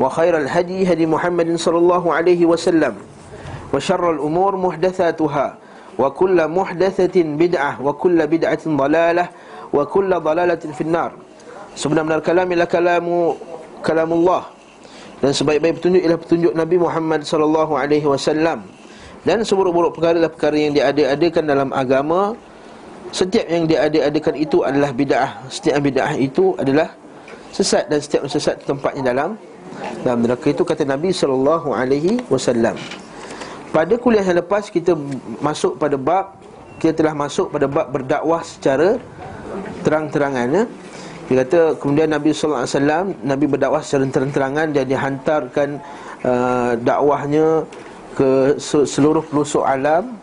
وخير الهدي هدي محمد صلى الله عليه وسلم وشر الأمور محدثاتها وكل محدثة بدعة وكل بدعة ضلالة وكل ضلالة في النار Sebenar-benar kalam ialah kalamu kalamullah dan sebaik-baik petunjuk ialah petunjuk Nabi Muhammad sallallahu alaihi wasallam dan seburuk-buruk perkara adalah perkara yang diada-adakan dalam agama setiap yang diada-adakan itu adalah bid'ah setiap bid'ah itu adalah sesat dan setiap sesat tempatnya dalam dalam neraka itu kata Nabi sallallahu alaihi wasallam. Pada kuliah yang lepas kita masuk pada bab kita telah masuk pada bab berdakwah secara terang-terangan ya. Dia kata kemudian Nabi sallallahu alaihi wasallam Nabi berdakwah secara terang-terangan dan dihantarkan uh, dakwahnya ke seluruh pelosok alam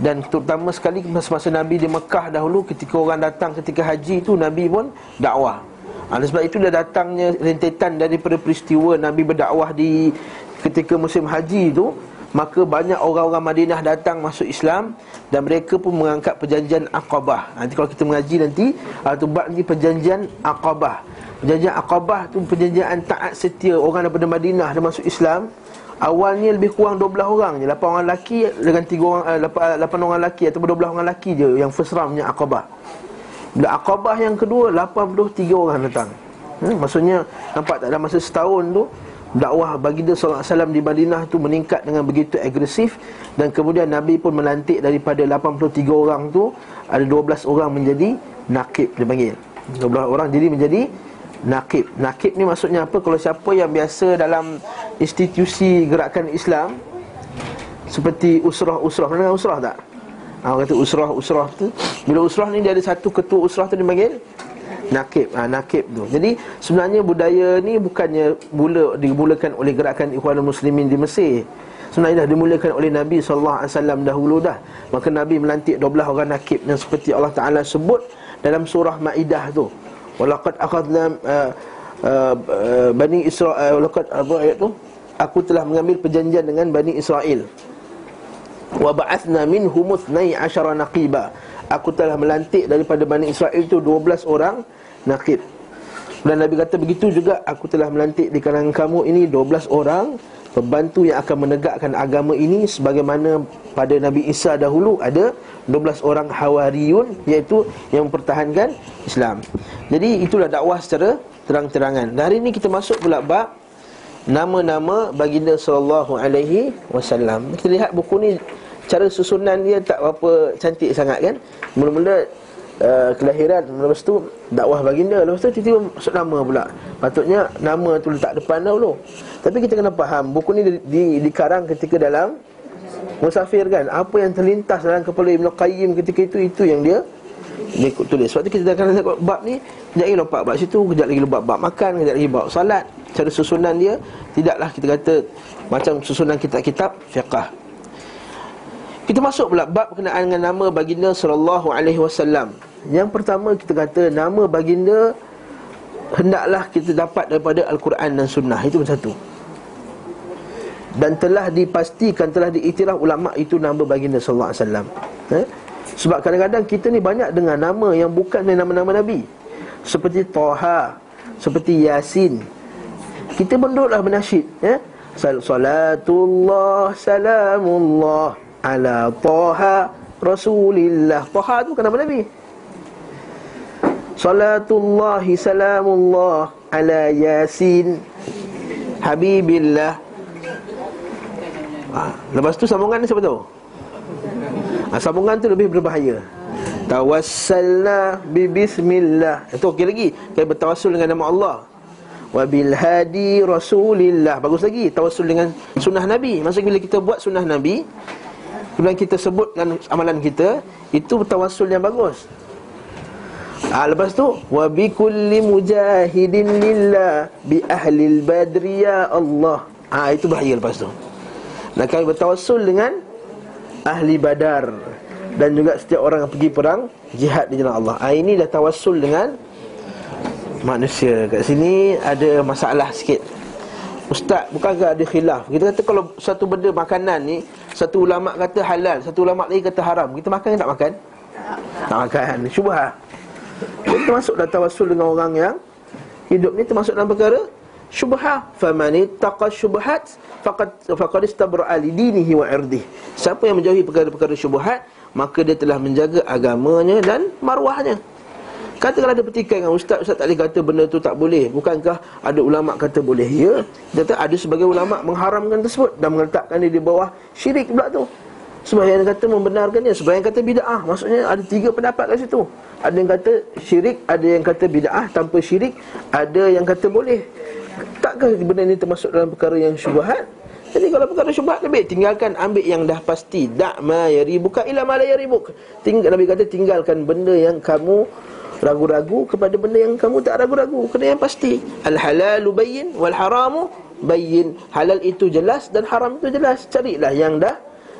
dan terutama sekali masa-masa Nabi di Mekah dahulu ketika orang datang ketika haji itu Nabi pun dakwah Ha, sebab itu dah datangnya rentetan daripada peristiwa Nabi berdakwah di ketika musim haji itu Maka banyak orang-orang Madinah datang masuk Islam Dan mereka pun mengangkat perjanjian Aqabah. Nanti kalau kita mengaji nanti Itu bab ni perjanjian Aqabah. Perjanjian Aqabah tu perjanjian taat setia Orang daripada Madinah dan masuk Islam. Awalnya lebih kurang 12 orang je. 8 orang lelaki dengan 3 orang 8, 8 orang lelaki Atau 12 orang lelaki je Yang first roundnya Aqabah bila akabah yang kedua 83 orang datang. Hmm, Maksudnya Nampak tak? Dalam masa setahun tu Dakwah baginda SAW di Madinah tu meningkat dengan begitu agresif Dan kemudian Nabi pun melantik daripada 83 orang tu Ada 12 orang menjadi Nakib dia panggil. 12 orang jadi menjadi Nakib Nakib ni maksudnya apa? Kalau siapa yang biasa dalam institusi gerakan Islam Seperti usrah-usrah. Dengar usrah tak? Ha, orang kata usrah, usrah tu Bila usrah ni dia ada satu ketua usrah tu dipanggil Nakib, ha, nakib tu. Jadi sebenarnya budaya ni bukannya mula dimulakan oleh gerakan Ikhwanul Muslimin di Mesir. Sebenarnya dah dimulakan oleh Nabi SAW dahulu dah. Maka Nabi melantik 12 orang nakib Yang seperti Allah Ta'ala sebut dalam surah Ma'idah tu. Walaqad akhadna uh, uh, uh, Bani Israel Walaqad apa ayat tu? Aku telah mengambil perjanjian dengan Bani Israel wa ba'athna minhum 12 naqiba aku telah melantik daripada Bani Israel itu 12 orang naqib dan Nabi kata begitu juga aku telah melantik di kalangan kamu ini 12 orang pembantu yang akan menegakkan agama ini sebagaimana pada Nabi Isa dahulu ada 12 orang hawariyun iaitu yang mempertahankan Islam. Jadi itulah dakwah secara terang-terangan. Dan hari ini kita masuk pula bab nama-nama baginda sallallahu alaihi wasallam. Kita lihat buku ni cara susunan dia tak berapa cantik sangat kan? Mula-mula uh, kelahiran Lepas tu dakwah baginda Lepas tu tiba-tiba masuk nama pula. Patutnya nama tu letak depan dahulu Tapi kita kena faham Buku ni di, di, dikarang ketika dalam Musafir kan? Apa yang terlintas dalam kepala Ibn Qayyim ketika itu Itu yang dia dia tulis. Sebab tu kita akan tengok bab ni Kejap lagi lompat bab situ Kejap lagi lompat bab makan Kejap lagi bab salat. Cara susunan dia Tidaklah kita kata Macam susunan kitab-kitab fiqah kita masuk pula bab berkenaan dengan nama baginda sallallahu alaihi wasallam. Yang pertama kita kata nama baginda hendaklah kita dapat daripada al-Quran dan sunnah. Itu pun satu. Dan telah dipastikan telah diiktiraf ulama itu nama baginda sallallahu alaihi wasallam. Eh? Sebab kadang-kadang kita ni banyak dengan nama yang bukan nama-nama nabi. Seperti Taha, seperti Yasin. Kita benduklah bernasyid, ya. Salatullah salamullah ala Taha Rasulillah. Taha tu nama Nabi? Salatullahi salamullah ala Yasin Habibillah. Ha, Lepas tu sambungan ni siapa tahu? Ha, sambungan tu lebih berbahaya. Tawassalna bi bismillah. Itu okey lagi. Kita bertawassul dengan nama Allah. Wabil hadi rasulillah. Bagus lagi Tawassul dengan sunnah Nabi. Maksudnya bila kita buat sunnah Nabi Kemudian kita sebut dengan amalan kita Itu tawassul yang bagus. Ha, Lepas tu Wa bi kulli mujahidin lillah Bi ahlil badri ya Allah. Ha, Itu bahaya lepas tu. Nak kami bertawassul dengan Ahli badar Dan juga setiap orang yang pergi perang Jihad di jalan Allah. Ha, Ini dah tawassul dengan Manusia. Kat sini ada masalah sikit. Ustaz, bukankah ada khilaf? Kita kata kalau satu benda makanan ni Satu ulama kata halal, satu ulama lagi kata haram. Kita makan ke tak makan? Tak. Makan, syubah Kita termasuk dah tawassul dengan orang yang Hidup ni termasuk dalam perkara Syubha Famani taqa syubhat Faqad, faqad istabra'a li dinihi wa irdih Siapa yang menjauhi perkara-perkara syubhat Maka dia telah menjaga agamanya dan marwahnya Katakanlah ada pertikaian dengan ustaz Ustaz tak boleh kata benda tu tak boleh. Bukankah ada ulama' kata boleh? Ya. Kata ada sebagai ulama' mengharamkan tersebut Dan meletakkan dia di bawah syirik pula tu. Sebahagian kata membenarkannya Sebahagian kata bida'ah Maksudnya ada tiga pendapat kat situ. Ada yang kata syirik Ada yang kata bida'ah tanpa syirik Ada yang kata boleh. Takkah benda ini termasuk dalam perkara yang syubahat jadi kalau perkara syubhat lebih tinggalkan ambil yang dah pasti. Dak ma yaribuka ila ma la yaribuk. Tinggal Nabi kata tinggalkan benda yang kamu ragu-ragu kepada benda yang kamu tak ragu-ragu. Kena yang pasti. Al halalu bayyin wal haramu bayyin. Halal itu jelas dan haram itu jelas. Carilah yang dah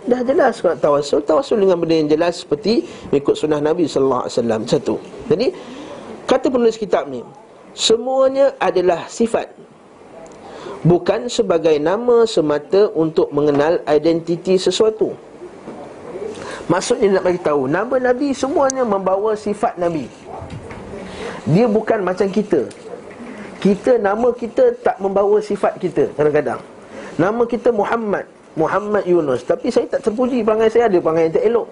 dah jelas. Nak tawasul tawasul dengan benda yang jelas seperti mengikut sunnah Nabi sallallahu alaihi wasallam. Satu. Jadi kata penulis kitab ni semuanya adalah sifat. Bukan sebagai nama semata untuk mengenal identiti sesuatu. Maksudnya nak bagi tahu Nama Nabi semuanya membawa sifat Nabi dia bukan macam kita. Kita, nama kita tak membawa sifat kita Kadang-kadang. Nama kita Muhammad. Muhammad Yunus. Tapi saya tak terpuji perangai saya. Ada perangai yang tak elok.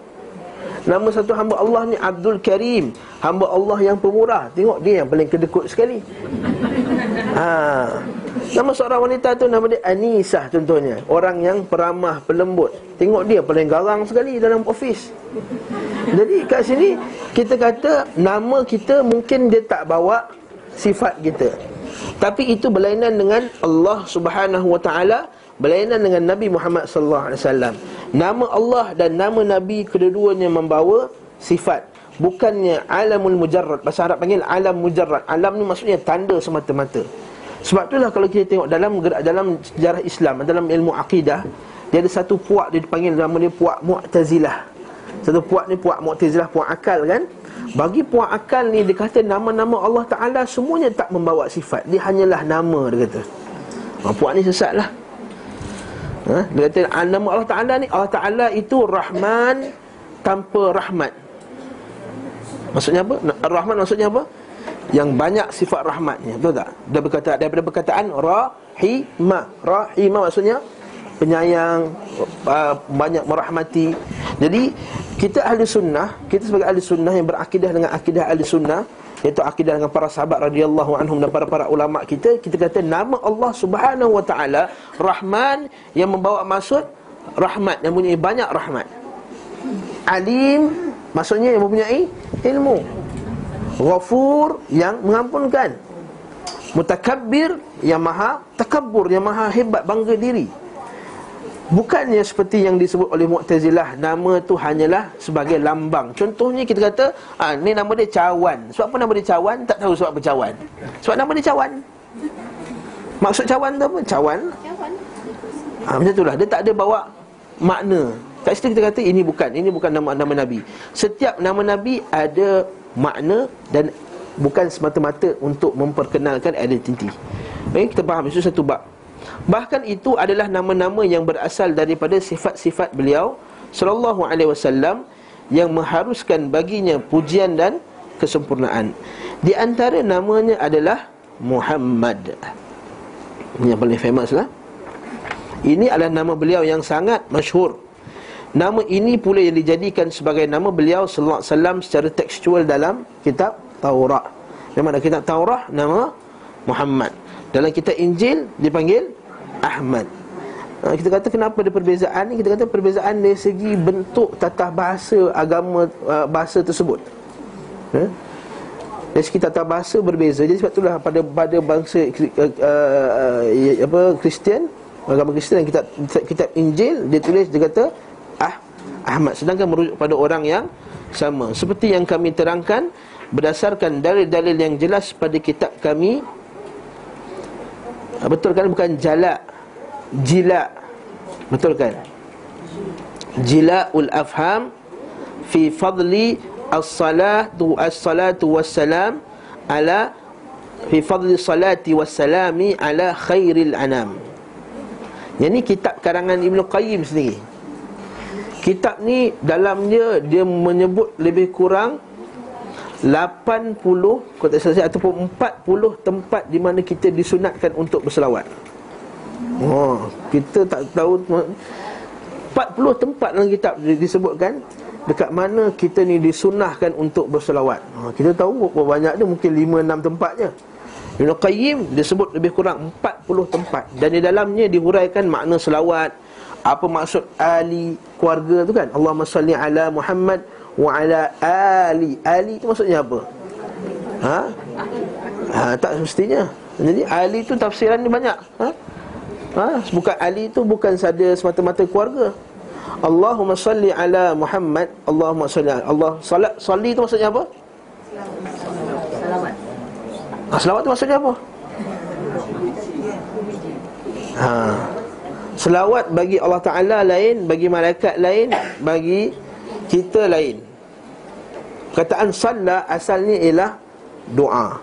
Nama satu hamba Allah ni Abdul Karim. Hamba Allah yang pemurah. Tengok dia yang paling kedekut sekali ha. Nama seorang wanita tu nama dia Anisah contohnya. Orang yang peramah, pelembut. Tengok dia paling garang sekali dalam ofis. Jadi kat sini Kita kata nama kita mungkin dia tak bawa sifat kita. Tapi itu berlainan dengan Allah subhanahu wa ta'ala Berlainan dengan Nabi Muhammad sallallahu alaihi wasallam. Nama Allah dan nama Nabi kedua-duanya membawa sifat Bukannya alamul mujarrad. Bahasa Arab panggil alam mujarrad. Alam ni maksudnya tanda semata-mata. Sebab itulah kalau kita tengok dalam dalam sejarah Islam Dalam ilmu akidah Dia ada satu puak dia dipanggil nama dia puak Mu'tazilah. Satu puak ni puak Mu'tazilah puak akal kan? Bagi puak akal ni dia kata nama-nama Allah Ta'ala Semuanya tak membawa sifat. Dia hanyalah nama dia kata. Ha, Puak ni sesat lah. Ha? Dia kata ah, nama Allah Ta'ala ni Allah Ta'ala itu Rahman tanpa rahmat Maksudnya apa? Ar-Rahman maksudnya apa? Yang banyak sifat rahmatnya Betul tak? Dia berkata, daripada perkataan Rahimah Rahimah maksudnya Penyayang uh, Banyak merahmati Jadi Kita ahli sunnah Kita sebagai ahli sunnah Yang berakidah dengan akidah ahli sunnah Iaitu akidah dengan para sahabat radhiyallahu anhum dan para-para ulama kita kita kata nama Allah Subhanahu wa taala Rahman yang membawa maksud rahmat yang mempunyai banyak rahmat. Alim maksudnya yang mempunyai ilmu. Ghafur yang mengampunkan. Mutakabbir yang maha Takabbur yang maha hebat bangga diri. Bukannya seperti yang disebut oleh Mu'tazilah Nama tu hanyalah sebagai lambang. Contohnya kita kata ah, Ni nama dia Cawan. Sebab apa nama dia Cawan? Tak tahu sebab apa Cawan. Sebab nama dia Cawan. Maksud Cawan tu apa? Cawan. Ha, Macam itulah Dia tak ada bawa makna Kat situ kita kata ini bukan Ini bukan nama-nama Nabi. Setiap nama Nabi ada makna Dan bukan semata-mata untuk memperkenalkan identiti. Baik, kita faham Itu satu bab. Bahkan itu adalah nama-nama yang berasal daripada sifat-sifat beliau Sallallahu alaihi wasallam Yang mengharuskan baginya pujian dan kesempurnaan. Di antara namanya adalah Muhammad. Ini yang paling famous lah. Ini adalah nama beliau yang sangat masyhur Nama ini pula yang dijadikan sebagai nama beliau sallallahu alaihi wasallam secara tekstual dalam kitab Taurat. Memang dalam kitab Taurat nama Muhammad. Dalam kitab Injil dipanggil Ahmad. ha, Kita kata kenapa ada perbezaan ni Kita kata perbezaan dari segi bentuk tata bahasa agama uh, bahasa tersebut ha? Dari segi tata bahasa berbeza Jadi sebab itulah pada pada bangsa uh, apa Kristian Agama Kristian kitab, kitab Injil Dia tulis dia kata ah, Ahmad Sedangkan merujuk pada orang yang sama. Seperti yang kami terangkan Berdasarkan dalil-dalil yang jelas pada kitab kami Betul kan? Bukan jalak Jila. Betul kan? Jila'ul afham Fi fadli As-salatu As-salatu wassalam Ala Fi fadli salati wassalami Ala khairil anam. Yang ni kitab karangan Ibn Qayyim sendiri Kitab ni dalam dia Dia menyebut lebih kurang 80 Kalau tak salah Ataupun 40 tempat Di mana kita disunatkan untuk berselawat. Oh, kita tak tahu 40 tempat dalam kitab disebutkan Dekat mana kita ni disunahkan untuk berselawat. Ha, Kita tahu berapa banyak dia Mungkin 5-6 tempat je Ibn Qayyim disebut lebih kurang 40 tempat. Dan di dalamnya dihuraikan makna selawat Apa maksud Ali keluarga tu kan Allahumma salli ala Muhammad Wa ala Ali Ali tu maksudnya apa? Ha? ha tak semestinya Jadi Ali tu tafsiran ni banyak Ha? Ha? Bukan Ali tu bukan saja semata-mata keluarga Allahumma salli ala Muhammad Allahumma salli ala Allah Salat, salli tu maksudnya apa? Ha, selawat tu maksudnya apa? Ha. Selawat bagi Allah Ta'ala lain Bagi malaikat lain Bagi kita lain. Kataan salla asalnya ialah Doa.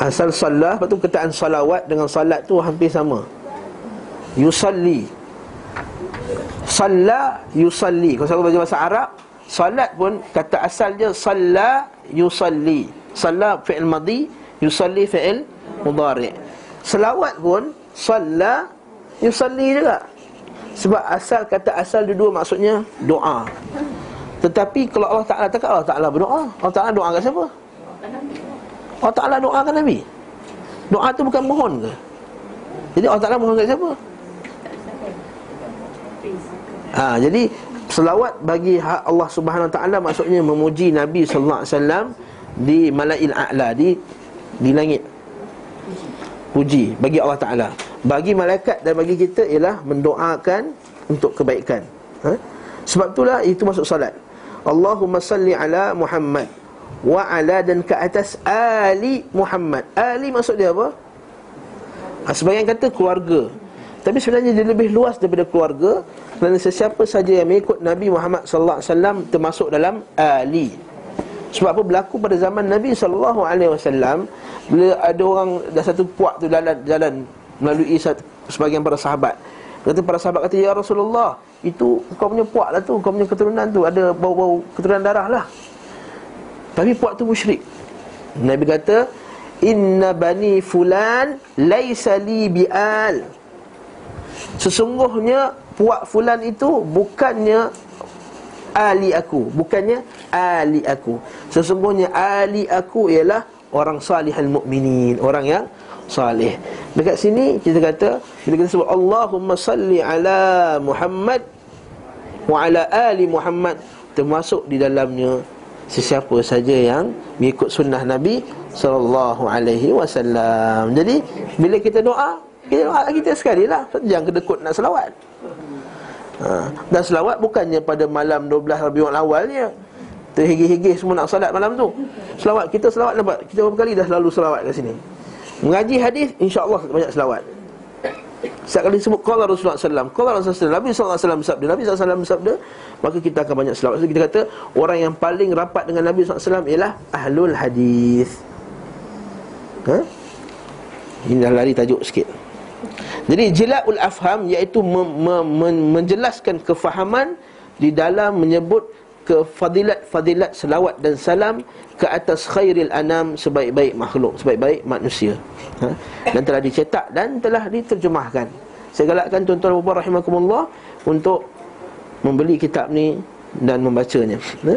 Asal salla Lepas tu kataan salawat dengan salat tu hampir sama. Yusalli. Salla Yusalli. Kalau saya baca bahasa Arab Salat pun kata asal dia salla yusalli. Salla fi'il madhi, yusalli fi'il mudhari'. Selawat pun salla yusalli juga. Sebab asal kata asal dia dua maksudnya doa. Tetapi kalau Allah Taala tak Allah Taala berdoa, Allah Taala doa kat siapa? Allah Taala doakan Nabi. Doa tu bukan mohon ke? Jadi Allah Taala mohon kat siapa? Ha, jadi selawat bagi hak Allah Subhanahu Wa Taala maksudnya memuji Nabi sallallahu alaihi wasallam di malail a'la di di langit. Puji bagi Allah Taala. Bagi malaikat dan bagi kita ialah mendoakan untuk kebaikan. Ha? Sebab itulah itu masuk salat. Allahumma salli ala Muhammad wa ala dan ke atas ali Muhammad. Ali maksud dia apa? Ha, sebagian kata keluarga. Tapi sebenarnya dia lebih luas daripada keluarga kerana sesiapa saja yang mengikut Nabi Muhammad wasallam termasuk dalam ali. Sebab apa berlaku pada zaman Nabi sallallahu alaihi wasallam bila ada orang dah satu puak tu jalan jalan melalui satu, sebagian para sahabat. Kata para sahabat kata ya Rasulullah, itu kau punya puak lah tu, kau punya keturunan tu ada bau-bau keturunan darah lah. Tapi puak tu musyrik. Nabi kata, "Inna bani fulan laisa li bi'al." Sesungguhnya puak fulan itu bukannya ali aku. Bukannya ali aku. Sesungguhnya ali aku ialah orang salihul mukminin orang yang salih. Dekat sini kita kata bila kita sebut Allahumma salli ala Muhammad wa ala ali Muhammad termasuk di dalamnya sesiapa saja yang mengikut sunnah Nabi sallallahu alaihi wasallam. Jadi bila kita doa kita doa kita sekali lah. Jangan kedekut nak selawat ha. Dan selawat bukannya pada malam 12 Rabiul awalnya Terhigih-higih semua nak salat malam tu. Selawat, kita selawat nampak. Kita berapa kali dah selalu selawat kat sini? Mengaji hadis, insyaAllah banyak selawat. Setiap kali sebut Qala Rasulullah SAW Qala Rasulullah SAW Nabi SAW bersabda Nabi SAW bersabda Maka kita akan banyak selawat. So kita kata Orang yang paling rapat dengan Nabi SAW Ialah Ahlul Hadis. Ha? Ini dah lari tajuk sikit jadi jila'ul afham iaitu me- me- me- menjelaskan kefahaman di dalam menyebut kefadilat-fadilat selawat dan salam ke atas khairil anam sebaik-baik makhluk, sebaik-baik manusia. Ha? Dan telah dicetak dan telah diterjemahkan. Saya galakkan tuan-tuan puan rahimakumullah untuk membeli kitab ni dan membacanya. Ha?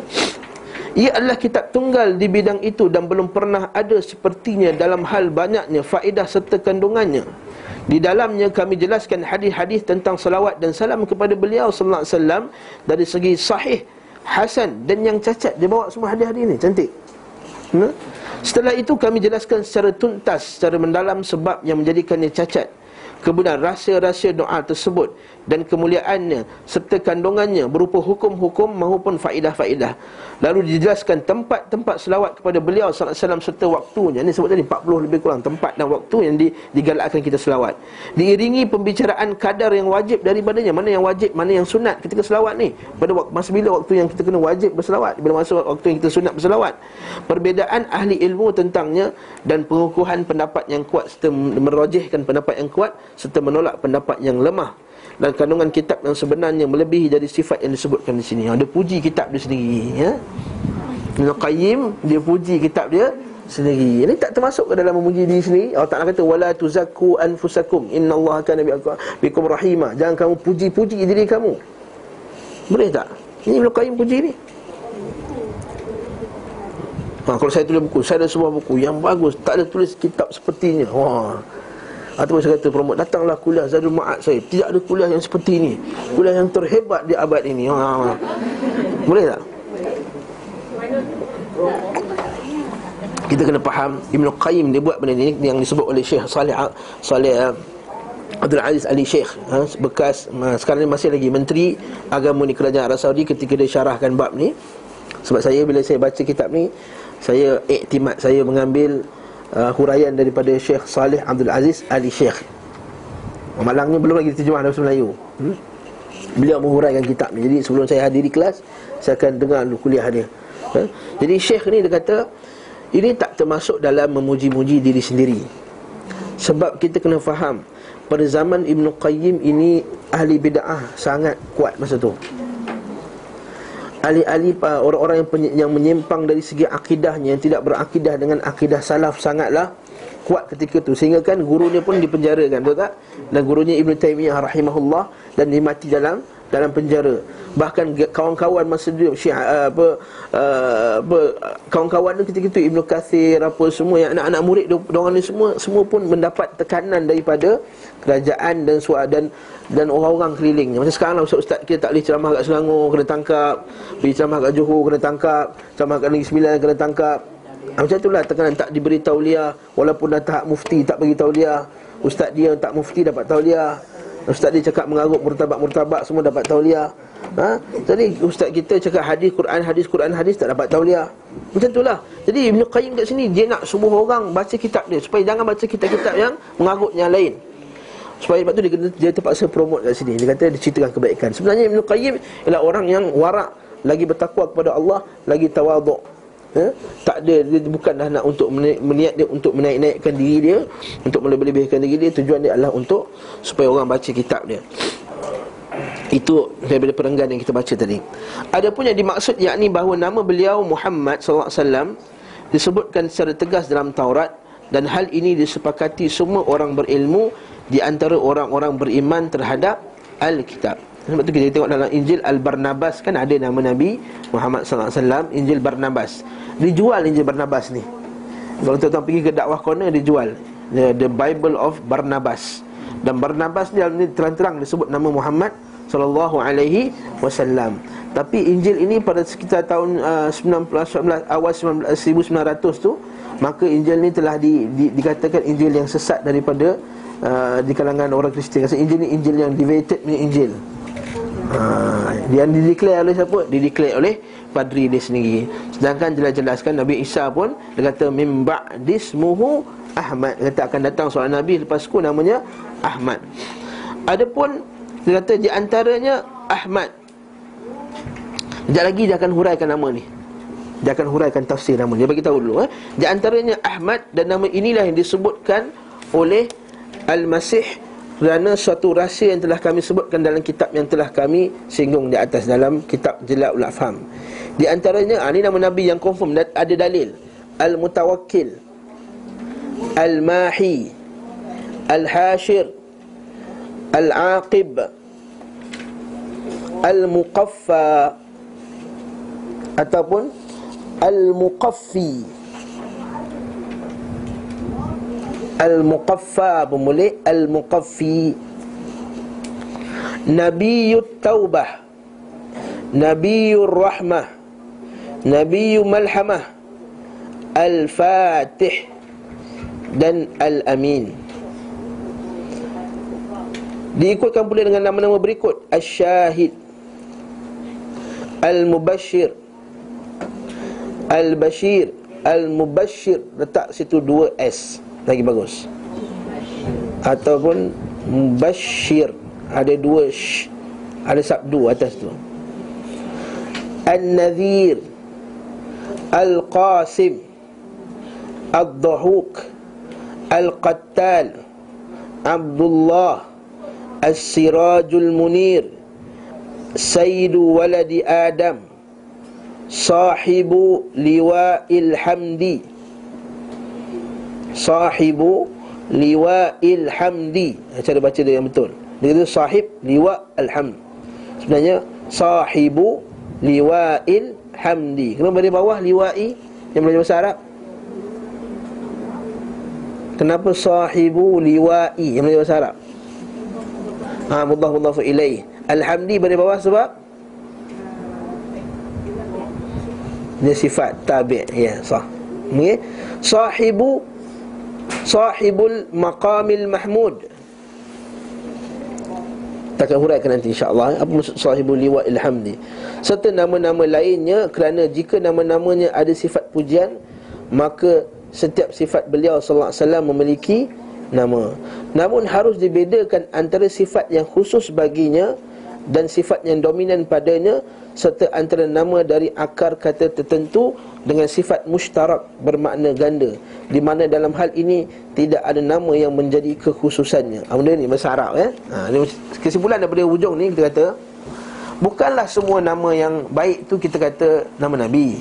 Ia adalah kitab tunggal di bidang itu dan belum pernah ada sepertinya dalam hal banyaknya faedah serta kandungannya. Di dalamnya kami jelaskan hadis-hadis tentang salawat dan salam kepada beliau sallallahu alaihi wasallam dari segi sahih, hasan dan yang cacat. Dia bawa semua hadis-hadis ni, cantik. Hmm? Setelah itu kami jelaskan secara tuntas, secara mendalam sebab yang menjadikannya cacat kemudian rahsia-rahsia doa tersebut dan kemuliaannya serta kandungannya berupa hukum-hukum maupun faedah-faedah. Lalu dijelaskan tempat-tempat selawat kepada beliau sallallahu alaihi wasallam serta waktunya. Ini sebut tadi 40 lebih kurang tempat dan waktu yang digalakkan kita selawat. Diiringi pembicaraan kadar yang wajib daripadanya. Mana yang wajib, mana yang sunat ketika selawat ni. Pada waktu, masa bila waktu yang kita kena wajib berselawat, bila masa waktu yang kita sunat berselawat. Perbezaan ahli ilmu tentangnya dan pengukuhan pendapat yang kuat serta merojihkan pendapat yang kuat serta menolak pendapat yang lemah dan kandungan kitab yang sebenarnya melebihi dari sifat yang disebutkan di sini. Ada puji kitab dia sendiri, ya. Ibn Qayyim dia puji kitab dia sendiri. Ini tak termasuk ke dalam memuji diri sendiri. Allah Taala kata wala tuzakku anfusakum innallaha kana bikum rahima. Jangan kamu puji-puji diri kamu. Boleh tak? Ini Ibn Qayyim puji ni. Ha, kalau saya tulis buku, saya ada sebuah buku yang bagus, tak ada tulis kitab sepertinya. Wah. Ataupun saya kata promote Datanglah kuliah Zadul Ma'ad saya Tidak ada kuliah yang seperti ini Kuliah yang terhebat di abad ini ha, ha. ha. Boleh tak? Kita kena faham Ibn Qayyim dia buat benda ni Yang disebut oleh Syekh Salih Salih uh, Abdul Aziz Ali Sheikh ha, Bekas uh, Sekarang ni masih lagi Menteri Agama di Kerajaan Arab Saudi Ketika dia syarahkan bab ni Sebab saya bila saya baca kitab ni Saya iktimat Saya mengambil uh, huraian daripada Syekh Salih Abdul Aziz Ali Syekh Malangnya belum lagi diterjemah dalam bahasa Melayu. Hmm? Beliau menghuraikan kitab ni. Jadi sebelum saya hadiri kelas Saya akan dengar dulu kuliah dia. Ha? Jadi Syekh ni dia kata Ini tak termasuk dalam memuji-muji diri sendiri. Sebab kita kena faham Pada zaman Ibn Qayyim ini Ahli bida'ah sangat kuat masa tu ahli-ahli orang-orang yang yang menyimpang dari segi akidahnya yang tidak berakidah dengan akidah salaf sangatlah kuat ketika itu sehingga kan gurunya pun dipenjarakan betul tak? Dan gurunya Ibn Taymiyah rahimahullah dan dimati dalam dalam penjara bahkan kawan-kawan masa dia syia, uh, apa uh, apa kawan-kawan dia ketika itu Ibnu Kathir apa semua yang anak-anak murid dia orang ni semua semua pun mendapat tekanan daripada kerajaan dan suara dan dan orang-orang kelilingnya. Macam sekarang lah ustaz-ustaz kita tak boleh ceramah kat Selangor kena tangkap, pergi ceramah kat Johor kena tangkap, ceramah kat Negeri Sembilan kena tangkap. Ah, macam itulah tekanan tak diberi tauliah walaupun dah tahap mufti tak bagi tauliah. Ustaz dia tak mufti dapat tauliah. Ustaz dia cakap mengarut murtabak-murtabak semua dapat tauliah. Ha? Jadi ustaz kita cakap hadis Quran hadis Quran hadis tak dapat tauliah. Macam itulah. Jadi Ibn Qayyim kat sini dia nak semua orang baca kitab dia supaya jangan baca kitab-kitab yang mengarut yang lain. Supaya sebab tu dia, dia terpaksa promote kat sini Dia kata dia ceritakan kebaikan Sebenarnya Ibn Qayyim ialah orang yang warak Lagi bertakwa kepada Allah Lagi tawaduk ya? Tak ada Dia bukanlah nak untuk meniat dia Untuk menaik-naikkan diri dia Untuk melebih-lebihkan diri dia Tujuan dia adalah untuk Supaya orang baca kitab dia itu daripada perenggan yang kita baca tadi Adapun yang dimaksud yakni bahawa nama beliau Muhammad SAW Disebutkan secara tegas dalam Taurat Dan hal ini disepakati semua orang berilmu di antara orang-orang beriman terhadap Alkitab. Sebab tu kita tengok dalam Injil Al-Barnabas kan ada nama Nabi Muhammad sallallahu alaihi wasallam Injil Barnabas. Dijual Injil Barnabas ni. Kalau tuan-tuan pergi ke dakwah corner dijual. The, the Bible of Barnabas. Dan Barnabas ni terang-terang disebut nama Muhammad sallallahu alaihi wasallam. Tapi Injil ini pada sekitar tahun uh, 19, 19 awal 19, 1900 tu maka Injil ni telah di, di, dikatakan Injil yang sesat daripada uh, di kalangan orang Kristian Kata Injil ni Injil yang deviated punya Injil Yang dideklar oleh siapa? Dideklar oleh padri dia sendiri. Sedangkan jelas-jelaskan Nabi Isa pun Dia kata Mimba' dismuhu Ahmad. Dia kata akan datang seorang Nabi lepasku namanya Ahmad. Adapun Dia kata di antaranya Ahmad. Sekejap lagi dia akan huraikan nama ni. Dia akan huraikan tafsir nama Dia bagi tahu dulu eh. Di antaranya Ahmad dan nama inilah yang disebutkan oleh Al-Masih kerana suatu rahsia yang telah kami sebutkan dalam kitab yang telah kami singgung di atas dalam kitab Jila'ul Afham. Di antaranya, ah, ini nama Nabi yang confirm ada dalil. Al-Mutawakkil Al-Mahi Al-Hashir Al-Aqib Al-Muqaffa Ataupun Al-Muqaffi Al-Muqaffa boleh Al-Muqaffi. Nabiyut Taubah. Nabiyur Rahmah. Nabiyul Malhamah. Al-Fatih. Dan Al-Amin. Diikutkan pula dengan nama-nama berikut. Al-Syahid Al-Mubashir. Al-Bashir. Al-Mubashir. Letak situ dua S Lagi bagus. Ataupun Mubashir Ada dua sh Ada sabdu atas tu. Al-Nadhir Al-Qasim Al-Dhahuk Al-Qattal Abdullah As-Sirajul Munir Sayyidu Waladi Adam Sahibu Liwa'il Hamdi Sahibu Liwa'il Hamdi. Cara baca dia yang betul? Dia kata sahib Liwa'il Hamdi Sebenarnya Sahibu Liwa'il Hamdi. Kenapa di bawah Liwa'i? Yang belajar bahasa Arab? Kenapa sahibu liwa'i? Yang belajar bahasa Arab? Ha, Mudah mudah ilaih Alhamdi pada bawah sebab? Dia sifat tabi' Ya sah. Okay. Sahibu Sahibul maqamil mahmud. Tak akan huraikan nanti insyaAllah. Apa maksud sahibul liwa ilhamdi Serta nama-nama lainnya Kerana jika nama-namanya ada sifat pujian Maka setiap sifat beliau wasallam memiliki nama. Namun harus dibedakan antara sifat yang khusus baginya dan sifat yang dominan padanya serta antara nama dari akar kata tertentu dengan sifat mushtarak bermakna ganda di mana dalam hal ini tidak ada nama yang menjadi kekhususannya. Ah benda ni bahasa Arab ya. Ha kesimpulan daripada hujung ni kita kata bukanlah semua nama yang baik tu kita kata nama nabi.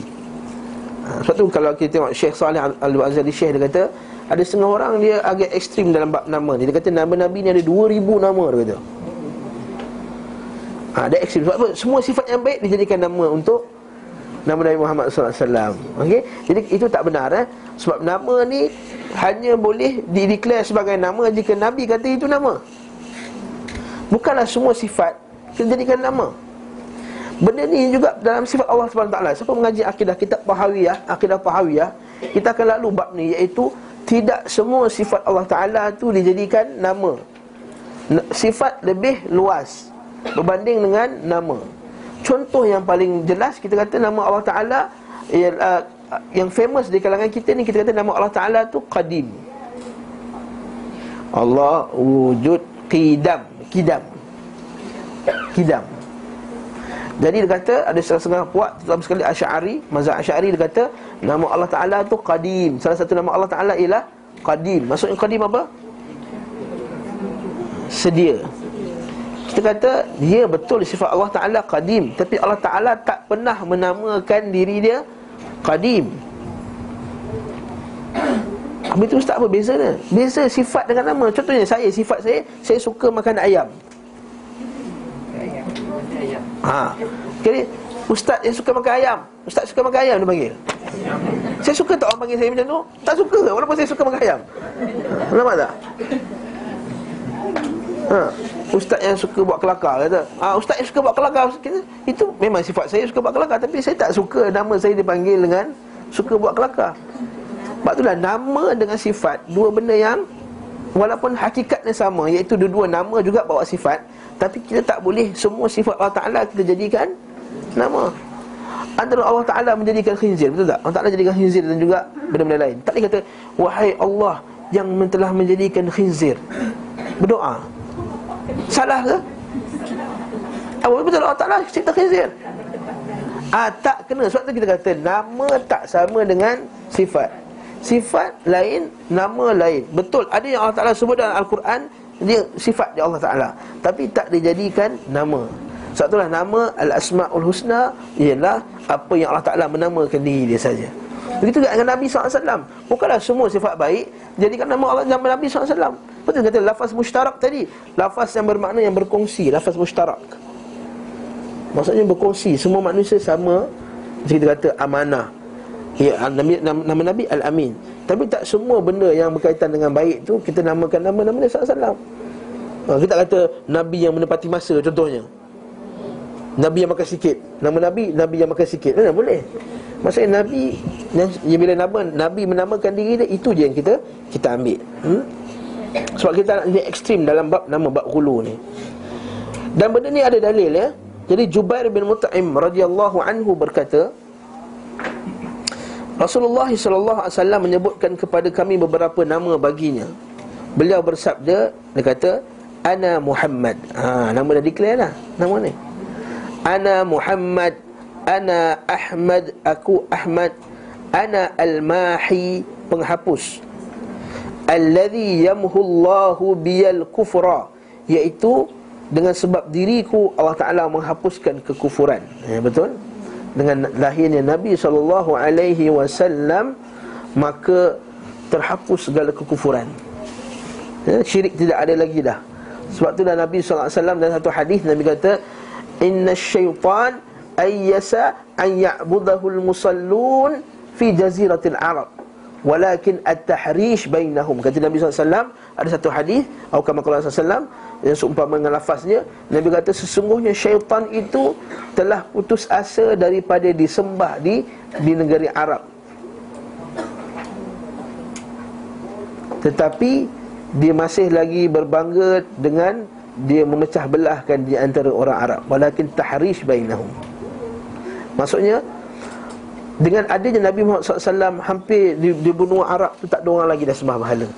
Ha, sebab tu kalau kita tengok Syekh Saleh Al-Azhari Syekh dia kata Ada setengah orang dia agak ekstrim dalam bab nama ni Dia kata nama Nabi ni ada 2000 nama dia kata ha, Ada ekstrim Sebab apa? Semua sifat yang baik dijadikan nama untuk Nama Nabi Muhammad SAW okay? Jadi itu tak benar eh? Sebab nama ni hanya boleh dideklar sebagai nama Jika Nabi kata itu nama. Bukanlah semua sifat kita jadikan nama. Benda ni juga dalam sifat Allah SWT Siapa mengaji akidah kitab Pahawiyah Akidah Pahawiyah Kita akan lalu bab ni iaitu Tidak semua sifat Allah Ta'ala tu dijadikan nama. Sifat lebih luas Berbanding dengan nama Contoh yang paling jelas Kita kata nama Allah Ta'ala Yang famous di kalangan kita ni Kita kata nama Allah Ta'ala tu Qadim Allah wujud Qidam Qidam Qidam jadi dia kata ada setengah-setengah puak terutama sekali Asy'ari, mazhab Asy'ari dia kata nama Allah Taala tu Qadim. Salah satu nama Allah Taala ialah Qadim. Maksudnya Qadim apa? Sedia. Kita kata dia betul sifat Allah Taala Qadim, tapi Allah Taala tak pernah menamakan diri dia Qadim. Habis tu ustaz apa beza dia? Beza sifat dengan nama. Contohnya saya sifat saya, saya suka makan ayam. Ha. Jadi ustaz yang suka makan ayam, ustaz suka makan ayam dia panggil. Saya suka tak orang panggil saya macam tu? Tak suka walaupun saya suka makan ayam. Ha. Nampak tak? Ha. Ustaz yang suka buat kelakar kata. Ah ustaz yang suka buat kelakar kita, itu memang sifat saya suka buat kelakar tapi saya tak suka nama saya dipanggil dengan suka buat kelakar. Sebab itulah nama dengan sifat dua benda yang walaupun hakikatnya sama iaitu dua-dua nama juga bawa sifat tapi kita tak boleh semua sifat Allah Ta'ala kita jadikan nama Antara Allah Ta'ala menjadikan khinzir Betul tak? Allah Ta'ala jadikan khinzir dan juga benda-benda lain Tak boleh kata Wahai Allah yang telah menjadikan khinzir Berdoa Salah ke? Apa betul Allah Ta'ala cipta khinzir? Ah, tak kena. Sebab tu kita kata Nama tak sama dengan sifat. Sifat lain Nama lain. Betul Ada yang Allah Ta'ala sebut dalam Al-Quran dia sifat dia Allah Ta'ala. Tapi tak dijadikan nama. Sebab itulah nama Al-Asma'ul Husna Ialah apa yang Allah Ta'ala menamakan diri dia saja. Begitu juga dengan Nabi SAW Bukanlah semua sifat baik Jadikan nama Allah Nabi SAW Betul kata lafaz mushtarak tadi? Lafaz yang bermakna yang berkongsi Lafaz mushtarak. Maksudnya berkongsi Semua manusia sama. Macam kita kata amanah. Ya, nama, nama Nabi Al-Amin. Tapi tak semua benda yang berkaitan dengan baik tu Kita namakan nama-nama Nabi SAW ha, Kita kata Nabi yang menepati masa contohnya. Nabi yang makan sikit. Nama Nabi, Nabi yang makan sikit. Mana boleh. Maksudnya Nabi yang, yang bila nama Nabi menamakan diri dia Itu je yang kita kita ambil. Hmm? Sebab kita nak jadi ekstrim dalam bab nama bab hulu ni. Dan benda ni ada dalil ya. Jadi Jubair bin Mut'im radhiyallahu anhu berkata Rasulullah SAW menyebutkan kepada kami beberapa nama baginya. Beliau bersabda Dia kata Ana Muhammad. Ha, Nama dah declare lah Nama ni. Ana Muhammad Ana Ahmad Aku Ahmad Ana Al-Mahi Penghapus Alladhi yamhullahu biyal kufra Iaitu Dengan sebab diriku Allah Ta'ala menghapuskan kekufuran ya, Betul? dengan lahirnya Nabi wasallam maka terhapus segala kekufuran. Ya, syirik tidak ada lagi dah. Sebab tu dah Nabi wasallam dalam satu hadis Nabi kata inna syaitan ayyasa an ya'budahu al-musallun fi jaziratil arab walakin at-tahrish bainahum. Kata Nabi wasallam ada satu hadis atau kama qala wasallam yang seumpama dengan lafaznya Nabi kata sesungguhnya syaitan itu telah putus asa daripada disembah di di negeri Arab. Tetapi dia masih lagi berbangga dengan dia memecah belahkan di antara orang Arab. Walakin tahrish bainahum. Maksudnya dengan adanya Nabi Muhammad SAW hampir di, di benua Arab tu tak ada orang lagi dah sembah bahala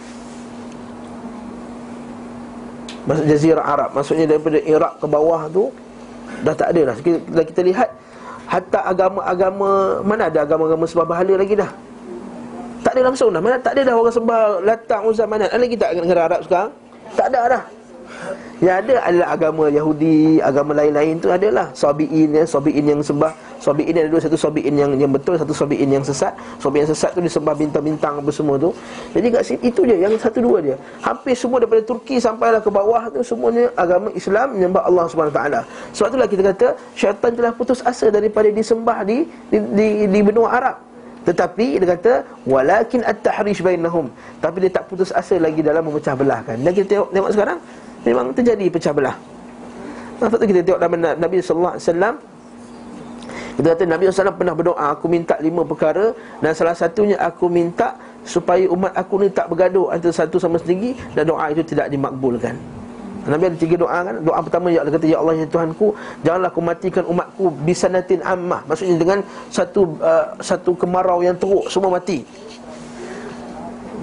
Maksud Jazirah Arab Maksudnya daripada Iraq ke bawah tu Dah tak ada dah. Kita, kita lihat Hatta agama-agama Mana ada agama-agama sembah bahala lagi dah? Tak ada langsung dah. Mana tak ada dah orang sembah Latang Uzam mana. Ada lagi tak negara Arab sekarang? Tak ada dah yang ada adalah agama Yahudi, agama lain-lain tu adalah. Sabi'in ya, Sabi'in yang sembah. Sabi'in ada dua, satu Sabi'in yang yang betul, satu Sabi'in yang sesat. Sabi'in yang sesat tu disembah bintang-bintang apa semua tu. Jadi kat sini, itu je, yang satu dua dia Hampir semua daripada Turki sampailah ke bawah tu Semuanya agama Islam menyembah Allah SWT Sebab itulah kita kata Syaitan telah putus asa daripada disembah di di, di, di benua Arab. Tetapi dia kata walakin at-tahrish bainahum. Tapi dia tak putus asa lagi dalam memecah belahkan dan kita tengok tengok sekarang memang terjadi pecah belah. Lepas tu kita tengok dalam Nabi sallallahu alaihi wasallam. Kita kata Nabi SAW pernah berdoa Aku minta lima perkara Dan salah satunya aku minta Supaya umat aku ni tak bergaduh Antara satu sama sendiri Dan doa itu tidak dimakbulkan. Nabi ada tiga doa kan? Doa pertama ya Allah kata Ya Allah ya Tuhanku Janganlah aku matikan umatku Bisanatin ammah. Maksudnya dengan satu uh, satu kemarau yang teruk Semua mati.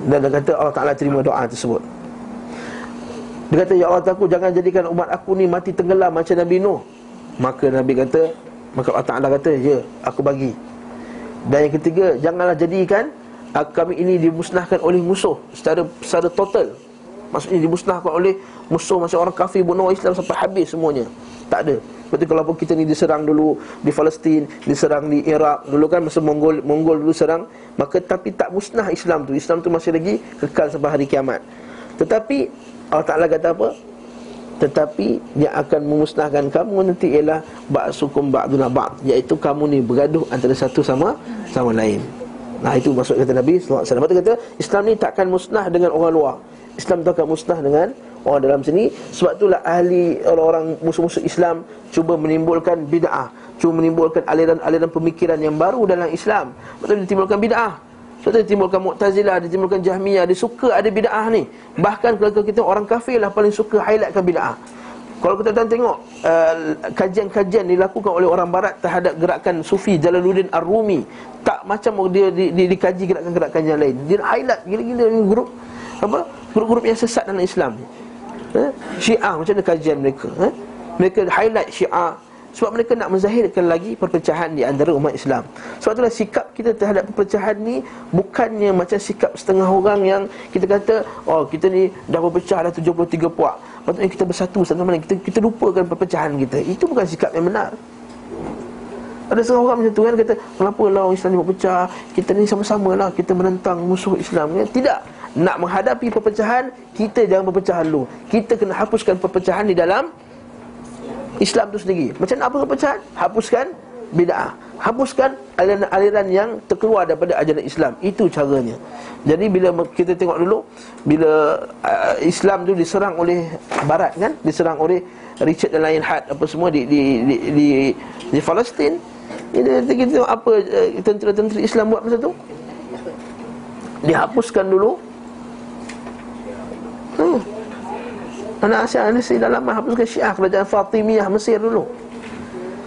Dan dia kata Allah Ta'ala terima doa tersebut dia kata, Ya Allah aku jangan jadikan umat aku ni mati tenggelam macam Nabi Nuh. Maka Nabi kata Maka Allah Ta'ala kata, ya aku bagi. Dan yang ketiga, janganlah jadikan Kami ini dimusnahkan oleh musuh Secara secara total. Maksudnya dimusnahkan oleh musuh Macam orang kafir bunuh Islam sampai habis semuanya. Tak ada. Seperti kalau pun kita ni diserang dulu Di Palestin, diserang di Iraq Dulu kan masa Mongol, Mongol dulu serang Maka tapi tak musnah Islam tu. Islam tu masih lagi kekal sampai hari kiamat. Tetapi Allah Ta'ala kata apa? Tetapi yang akan memusnahkan kamu nanti ialah Ba'asukum ba'duna ba'd Iaitu kamu ni bergaduh antara satu sama sama lain. Nah itu maksud kata Nabi SAW Lepas kata Islam ni takkan musnah dengan orang luar. Islam tak akan musnah dengan orang dalam sini. Sebab itulah ahli orang-orang musuh-musuh Islam Cuba menimbulkan bid'ah. Cuba menimbulkan aliran-aliran pemikiran yang baru dalam Islam. Betul ditimbulkan bid'ah sebab tu timbulkan Mu'tazilah, ditimbulkan Jahmiyah, dia suka ada bid'ah ni. Bahkan kalau kita orang kafir lah paling suka highlightkan bid'ah. Kalau kita tuan tengok uh, kajian-kajian dilakukan oleh orang barat terhadap gerakan Sufi Jalaluddin Ar-Rumi, tak macam dia di, di, dikaji gerakan-gerakan yang lain. Dia highlight gila-gila grup apa? Grup-grup yang sesat dalam Islam ni. Eh? Syiah macam mana kajian mereka? Eh? Mereka highlight Syiah sebab mereka nak menzahirkan lagi perpecahan di antara umat Islam. Sebab itulah sikap kita terhadap perpecahan ni Bukannya macam sikap setengah orang yang Kita kata, oh kita ni dah berpecah dah 73 puak. Patutnya kita bersatu sama mana kita, kita lupakan perpecahan kita. Itu bukan sikap yang benar. Ada setengah orang macam tu kan kata Kenapa lah orang Islam ni berpecah? Kita ni sama-sama lah Kita menentang musuh Islam kan? Tidak. Nak menghadapi perpecahan Kita jangan berpecah dulu. Kita kena hapuskan perpecahan di dalam Islam tu sendiri. Macam apa kepecahan? Hapuskan bid'ah. Hapuskan aliran-aliran yang terkeluar daripada ajaran Islam. Itu caranya. Jadi bila kita tengok dulu bila uh, Islam tu diserang oleh barat kan? Diserang oleh Richard dan lain had apa semua di di di di, di Palestin. Kita, kita tengok apa uh, tentera-tentera Islam buat masa tu. Dihapuskan dulu. Hmm. Anak Asia Anasi dalam hapuskan Syiah kerajaan Fatimiyah Mesir dulu.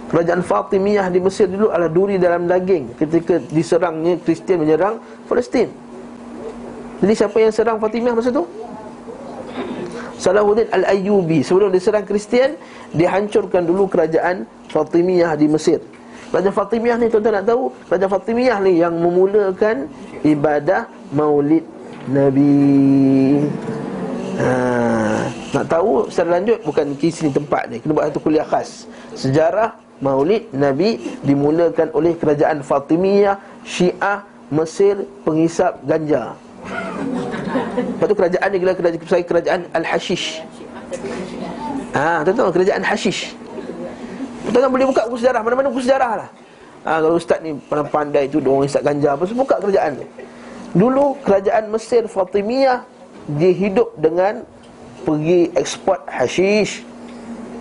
Kerajaan Fatimiyah di Mesir dulu adalah duri dalam daging Ketika diserangnya Kristian menyerang Palestin. Jadi siapa yang serang Fatimiyah masa tu? Salahuddin Al-Ayyubi. Sebelum diserang Kristian Dihancurkan dulu kerajaan Fatimiyah di Mesir. Kerajaan Fatimiyah ni tuan-tuan nak tahu? Kerajaan Fatimiyah ni yang memulakan Ibadah maulid Nabi ha, Nak tahu secara lanjut Bukan kisah tempat ni Kena buat satu kuliah khas Sejarah Maulid Nabi dimulakan oleh kerajaan Fatimiyah Syiah Mesir penghisap ganja. Lepas tu kerajaan ni gelar kerajaan, kerajaan Al-Hashish. Ah, ha, tahu kerajaan Hashish. Tuan-tuan boleh buka buku sejarah, mana-mana buku sejarah lah. Ha, kalau ustaz ni pandai tu orang hisap ganja apa buka kerajaan ni. Dulu kerajaan Mesir Fatimiyah dia hidup dengan pergi ekspor hashish.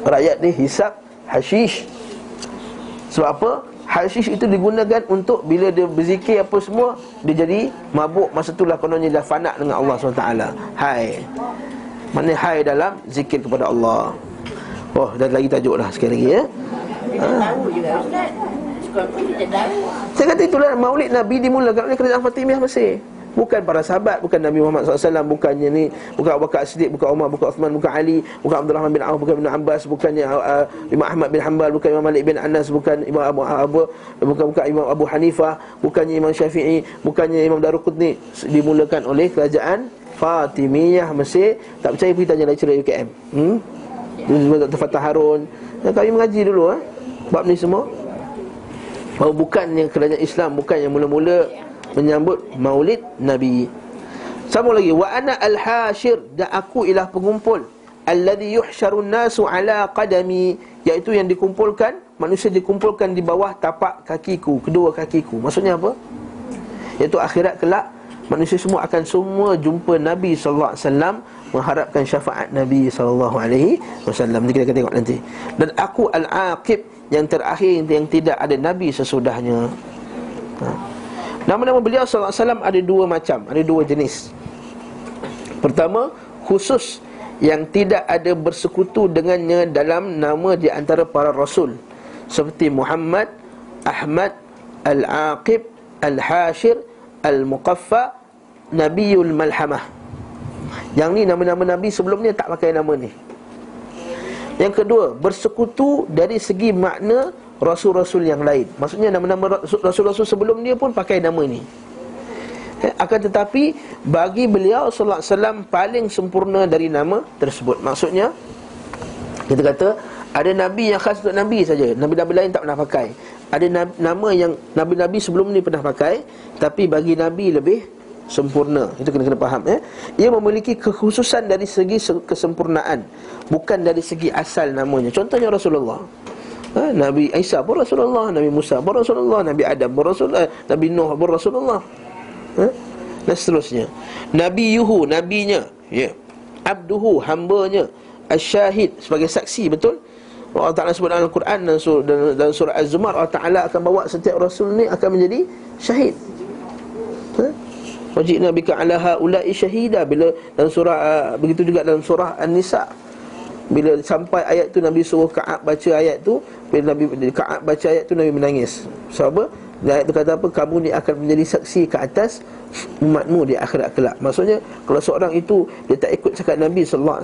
Rakyat ni hisap hashish. Sebab apa? Hashish itu digunakan untuk bila dia berzikir apa semua Dia jadi mabuk Masa itulah kononnya dah fana dengan Allah SWT Hai Mana hai dalam zikir kepada Allah Oh, dah lagi tajuk lah sekali lagi ya ha. Saya kata itulah maulid Nabi dimulakan oleh kerajaan Fatimiyah Mesir Bukan para sahabat, bukan Nabi Muhammad SAW Bukannya ni, bukan Abu Bakar Siddiq, bukan Umar, bukan Uthman, bukan Ali Bukan Abdul Rahman bin Auf, bukan Ibn Abbas Bukannya uh, Imam Ahmad bin Hanbal, bukan Imam Malik bin Anas Bukan Imam Abu, Abu bukan, bukan Imam Abu Hanifah Bukannya Imam Syafi'i, bukannya Imam Daruqutni Dimulakan oleh kerajaan Fatimiyah Mesir Tak percaya pergi tanya lecturer UKM hmm? Dr. Fatah Harun Kami mengaji dulu eh? Bab ni semua Bahawa bukannya kerajaan Islam Bukan yang mula-mula menyambut maulid Nabi. Sama lagi wa ana al-hashir dan aku ialah pengumpul. Alladhi yuhsyarun nasu ala qadami iaitu yang dikumpulkan manusia dikumpulkan di bawah tapak kakiku kedua kakiku. Maksudnya apa? Iaitu akhirat kelak manusia semua akan semua jumpa Nabi sallallahu alaihi wasallam mengharapkan syafaat Nabi sallallahu alaihi wasallam. Kita akan tengok nanti. Dan aku al-aqib yang terakhir yang tidak ada nabi sesudahnya. Ha. Nama-nama beliau SAW ada dua macam Ada dua jenis. Pertama Khusus Yang tidak ada bersekutu dengannya Dalam nama di antara para rasul. Seperti Muhammad Ahmad Al-Aqib Al-Hashir Al-Muqaffa Nabiul Malhamah. Yang ni nama-nama Nabi sebelum ni tak pakai nama ni. Yang kedua Bersekutu dari segi makna rasul-rasul yang lain. Maksudnya nama-nama rasul-rasul sebelum dia pun pakai nama ni. Eh, akan tetapi bagi beliau sallallahu alaihi wasallam paling sempurna dari nama tersebut. Maksudnya kita kata ada nabi yang khas untuk nabi saja. Nabi-nabi lain tak pernah pakai. Ada nama yang nabi-nabi sebelum ni pernah pakai tapi bagi nabi lebih sempurna. Itu kena kena faham eh. Ia memiliki kekhususan dari segi kesempurnaan bukan dari segi asal namanya. Contohnya Rasulullah ha, Nabi Isa pun Rasulullah Nabi Musa pun Rasulullah Nabi Adam pun Rasulullah Nabi Nuh pun Rasulullah. Ha? Dan seterusnya. Nabi Yuhu Nabinya. Ya. Abduhu Hambanya. Asyahid Sebagai saksi Betul? Allah Ta'ala sebut dalam Al-Quran dan surah, dan, dan surah Az-Zumar Allah Ta'ala akan bawa setiap Rasul ni Akan menjadi syahid. Ha? Wajib Nabi ka'ala ha'ulai syahidah Bila dalam surah uh, Begitu juga dalam surah An-Nisa' Bila sampai ayat tu Nabi suruh Ka'ab baca ayat tu Bila Nabi Ka'ab baca ayat tu Nabi menangis. Sebab apa? ayat tu kata apa? Kamu ni akan menjadi saksi ke atas umatmu di akhirat kelak. Maksudnya Kalau seorang itu Dia tak ikut cakap Nabi SAW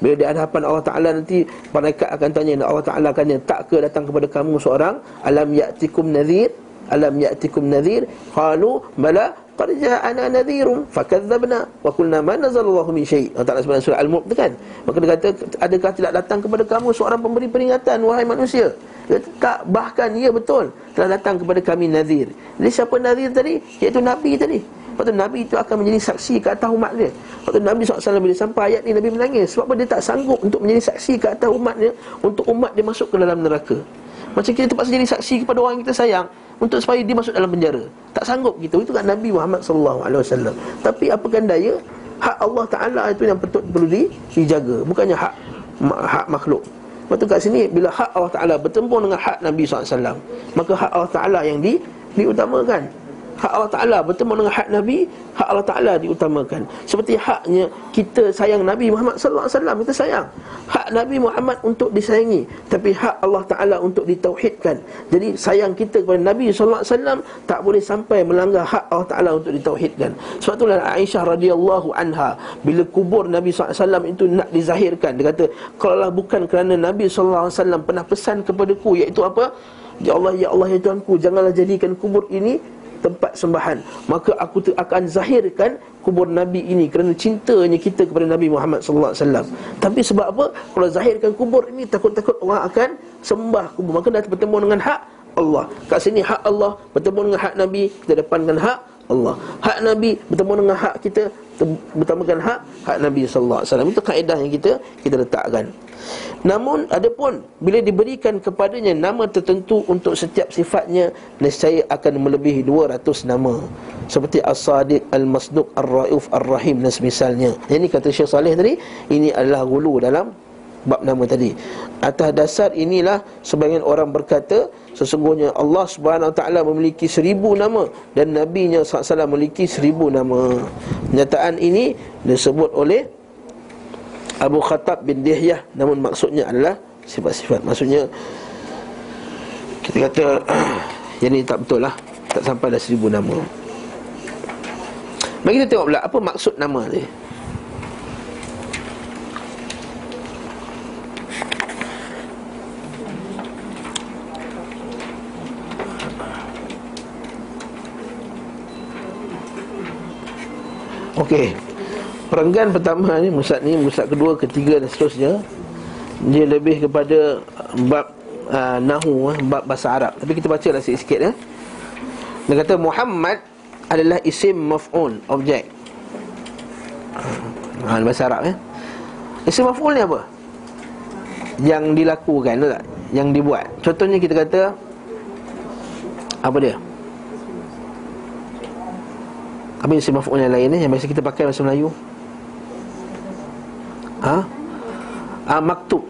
Bila di hadapan Allah Ta'ala nanti Malaikat akan tanya Allah Ta'ala akan tanya Tak ke datang kepada kamu seorang? Alam ya'tikum nadhir? Alam ya'tikum nadhir? Qalu Bala Qad ja'ana nadhirun fakadzabna wa qulna ma nazalallahu min syai. Allah Taala sebenarnya surah Al-Mulk tu kan. Maka dia kata adakah tidak datang kepada kamu seorang pemberi peringatan wahai manusia? Dia kata, tak bahkan ia betul telah datang kepada kami nadhir. Jadi siapa nadhir tadi? Iaitu nabi tadi. Lepas tu Nabi itu akan menjadi saksi ke atas umat dia Lepas tu Nabi SAW bila sampai ayat ni Nabi menangis Sebab apa dia tak sanggup untuk menjadi saksi ke atas umatnya Untuk umat dia masuk ke dalam neraka Macam kita terpaksa jadi saksi kepada orang yang kita sayang untuk supaya dia masuk dalam penjara. Tak sanggup kita. Itu kan Nabi Muhammad sallallahu alaihi wasallam. Tapi apakan daya hak Allah Taala itu yang betul perlu dijaga, bukannya hak hak makhluk. Lepas tu kat sini bila hak Allah Taala bertempur dengan hak Nabi SAW Maka hak Allah Taala yang di, diutamakan hak Allah Ta'ala bertemu dengan hak Nabi Hak Allah Ta'ala diutamakan. Seperti haknya kita sayang Nabi Muhammad Sallallahu Alaihi Wasallam Kita sayang. Hak Nabi Muhammad untuk disayangi Tapi hak Allah Ta'ala untuk ditauhidkan. Jadi sayang kita kepada Nabi Sallallahu Alaihi Wasallam Tak boleh sampai melanggar hak Allah Ta'ala untuk ditauhidkan. Sebab itulah Aisyah radhiyallahu anha Bila kubur Nabi Sallallahu Alaihi Wasallam itu nak dizahirkan Dia kata Kalaulah bukan kerana Nabi Sallallahu Alaihi Wasallam pernah pesan kepadaku Iaitu apa? Ya Allah, Ya Allah, Ya Tuhanku Janganlah jadikan kubur ini tempat sembahan. Maka aku akan zahirkan kubur nabi ini kerana cintanya kita kepada nabi Muhammad sallallahu alaihi wasallam. Tapi sebab apa? Kalau zahirkan kubur ini takut-takut orang akan sembah kubur. Maka dah bertemu dengan hak Allah. Kat sini hak Allah bertemu dengan hak nabi kita depankan hak Allah. Hak nabi bertemu dengan hak kita bertemakan hak hak nabi sallallahu alaihi wasallam. Itu kaedah yang kita kita letakkan Namun adapun bila diberikan kepadanya nama tertentu untuk setiap sifatnya nescaya akan melebihi 200 nama. Seperti As-Sadiq, Al-Masduq, Ar-Rauf, Ar-Rahim dan semisalnya. Ini kata Syekh Saleh tadi, ini adalah gulu dalam bab nama tadi. Atas dasar inilah sebagian orang berkata sesungguhnya Allah Subhanahu Taala memiliki seribu nama dan Nabi-Nya SAW memiliki seribu nama. Kenyataan ini disebut oleh Abu Khattab bin Dihyah Namun maksudnya adalah sifat-sifat. Maksudnya Kita kata Yang ini tak betul lah. Tak sampai dah seribu nama. Mari kita tengok pula Apa maksud nama ni? Okey Perenggan pertama ni Musad ni Musad kedua, ketiga dan seterusnya Dia lebih kepada Bab uh, Nahu uh, Bab bahasa Arab Tapi kita baca lah sikit-sikit ya. Dia kata Muhammad Adalah isim maf'un Objek ha, Bahasa Arab ya. Isim maf'ul ni apa? Yang dilakukan tak? Yang dibuat Contohnya kita kata Apa dia? Apa isim maf'ul yang lain ni Yang biasa kita pakai bahasa Melayu ha? Ha maktub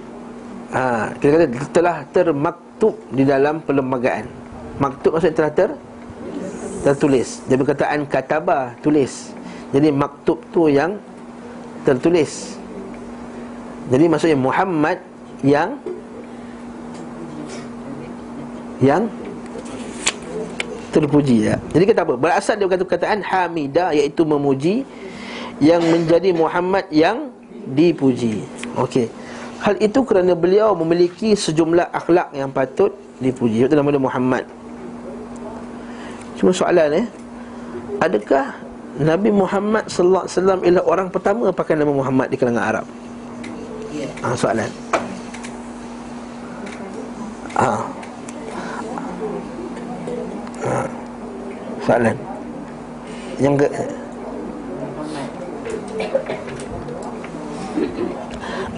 ha kita kata telah termaktub di dalam perlembagaan maktub maksudnya telah ter tertulis dia perkataan kataba tulis jadi maktub tu yang tertulis jadi maksudnya Muhammad yang yang terpuji ya. Jadi kata apa? Berasal dia kata perkataan hamidah iaitu memuji yang menjadi Muhammad yang dipuji. Okey. Hal itu kerana beliau memiliki sejumlah akhlak yang patut dipuji. Itu nama dia Muhammad. Cuma soalan eh, adakah Nabi Muhammad sallallahu alaihi wasallam ialah orang pertama pakai nama Muhammad di kalangan Arab? Ya. Ah, soalan. Ah. ah. Soalan. Yang ke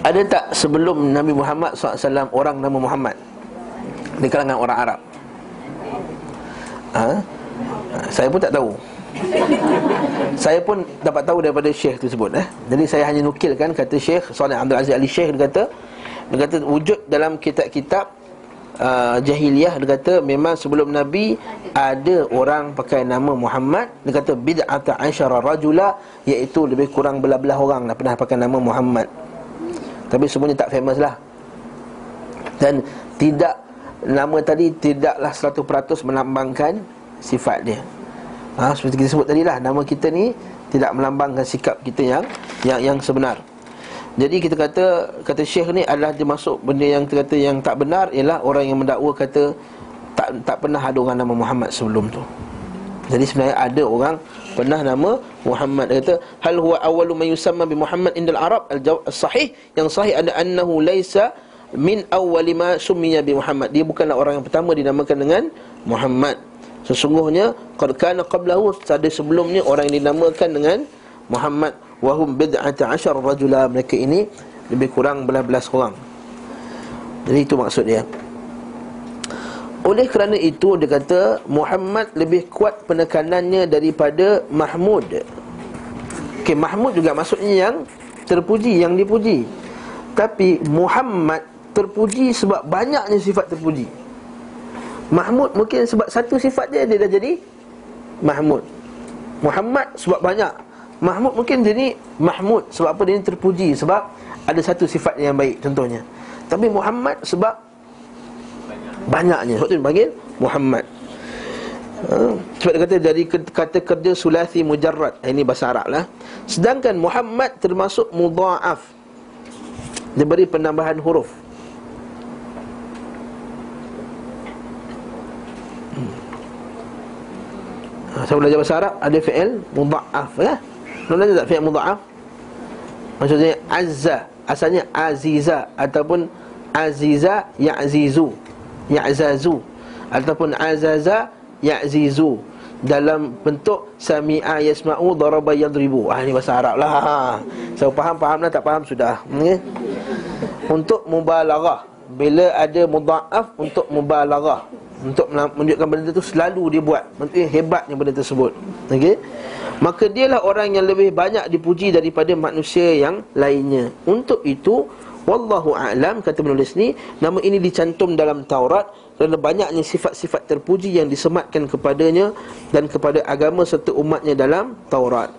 Ada tak sebelum Nabi Muhammad SAW orang nama Muhammad? Di kalangan orang Arab. Ha? Saya pun tak tahu. Saya pun dapat tahu daripada Syekh tersebut eh? Jadi saya hanya nukilkan kata Syekh Salih Abdul Aziz Ali Syekh Dia kata Dia kata wujud dalam kitab-kitab uh, Jahiliyah Dia kata memang sebelum Nabi Ada orang pakai nama Muhammad. Dia kata bid'ata asyara rajula Iaitu lebih kurang belah-belah orang Dah pernah pakai nama Muhammad tapi semuanya tak famous lah. Dan tidak Nama tadi tidaklah 100% melambangkan Sifat dia. Ha, Seperti kita sebut tadi lah Nama kita ni Tidak melambangkan sikap kita yang Yang yang sebenar. Jadi kita kata Kata Syekh ni adalah dia masuk Benda yang kita kata yang tak benar Ialah orang yang mendakwa kata Tak tak pernah ada orang nama Muhammad sebelum tu Jadi sebenarnya ada orang pernah nama Muhammad. Dia kata hal huwa awwalu man yusamma bi Muhammad indal Arab? Al sahih. Yang sahih ada annahu laisa min awwali ma summiya bi Muhammad. Dia bukanlah orang yang pertama dinamakan dengan Muhammad. Sesungguhnya qad kana qablahu ada sebelumnya orang yang dinamakan dengan Muhammad. Wahum bid'ata asyar rajula. Mereka ini lebih kurang belas-belas orang. Jadi itu maksud dia oleh kerana itu dia kata Muhammad lebih kuat penekanannya daripada Mahmud. Okey, Mahmud juga maksudnya yang terpuji, yang dipuji. Tapi Muhammad terpuji sebab banyaknya sifat terpuji. Mahmud mungkin sebab satu sifat dia dia dah jadi Mahmud. Muhammad sebab banyak. Mahmud mungkin jadi Mahmud sebab apa dia terpuji sebab ada satu sifat yang baik contohnya. Tapi Muhammad sebab banyaknya. Sebab tu dipanggil Muhammad. Ha? sebab dia kata dari kata kerja sulasi mujarrad. Ini bahasa Arab lah. Sedangkan Muhammad termasuk mudha'af. Dia beri penambahan huruf. Hmm. ha, saya belajar bahasa Arab ada fi'il mudha'af ya? Mana belajar tak fi'il mudha'af? Maksudnya azza. Asalnya aziza ataupun aziza ya'zizu ya'zazu ataupun azaza ya'zizu. Dalam bentuk sami'a yasma'u daraba yadribu. Ah ini bahasa Arab lah. So, faham faham lah tak faham sudah. Okay? untuk mubalaghah. Bila ada mudha'af untuk mubalaghah. Untuk menunjukkan benda itu selalu dia buat. Maksudnya hebatnya benda tersebut. Okey? Maka dialah orang yang lebih banyak dipuji daripada manusia yang lainnya. Untuk itu Wallahu a'lam kata penulis ni nama ini dicantum dalam Taurat kerana banyaknya sifat-sifat terpuji yang disematkan kepadanya dan kepada agama serta umatnya dalam Taurat.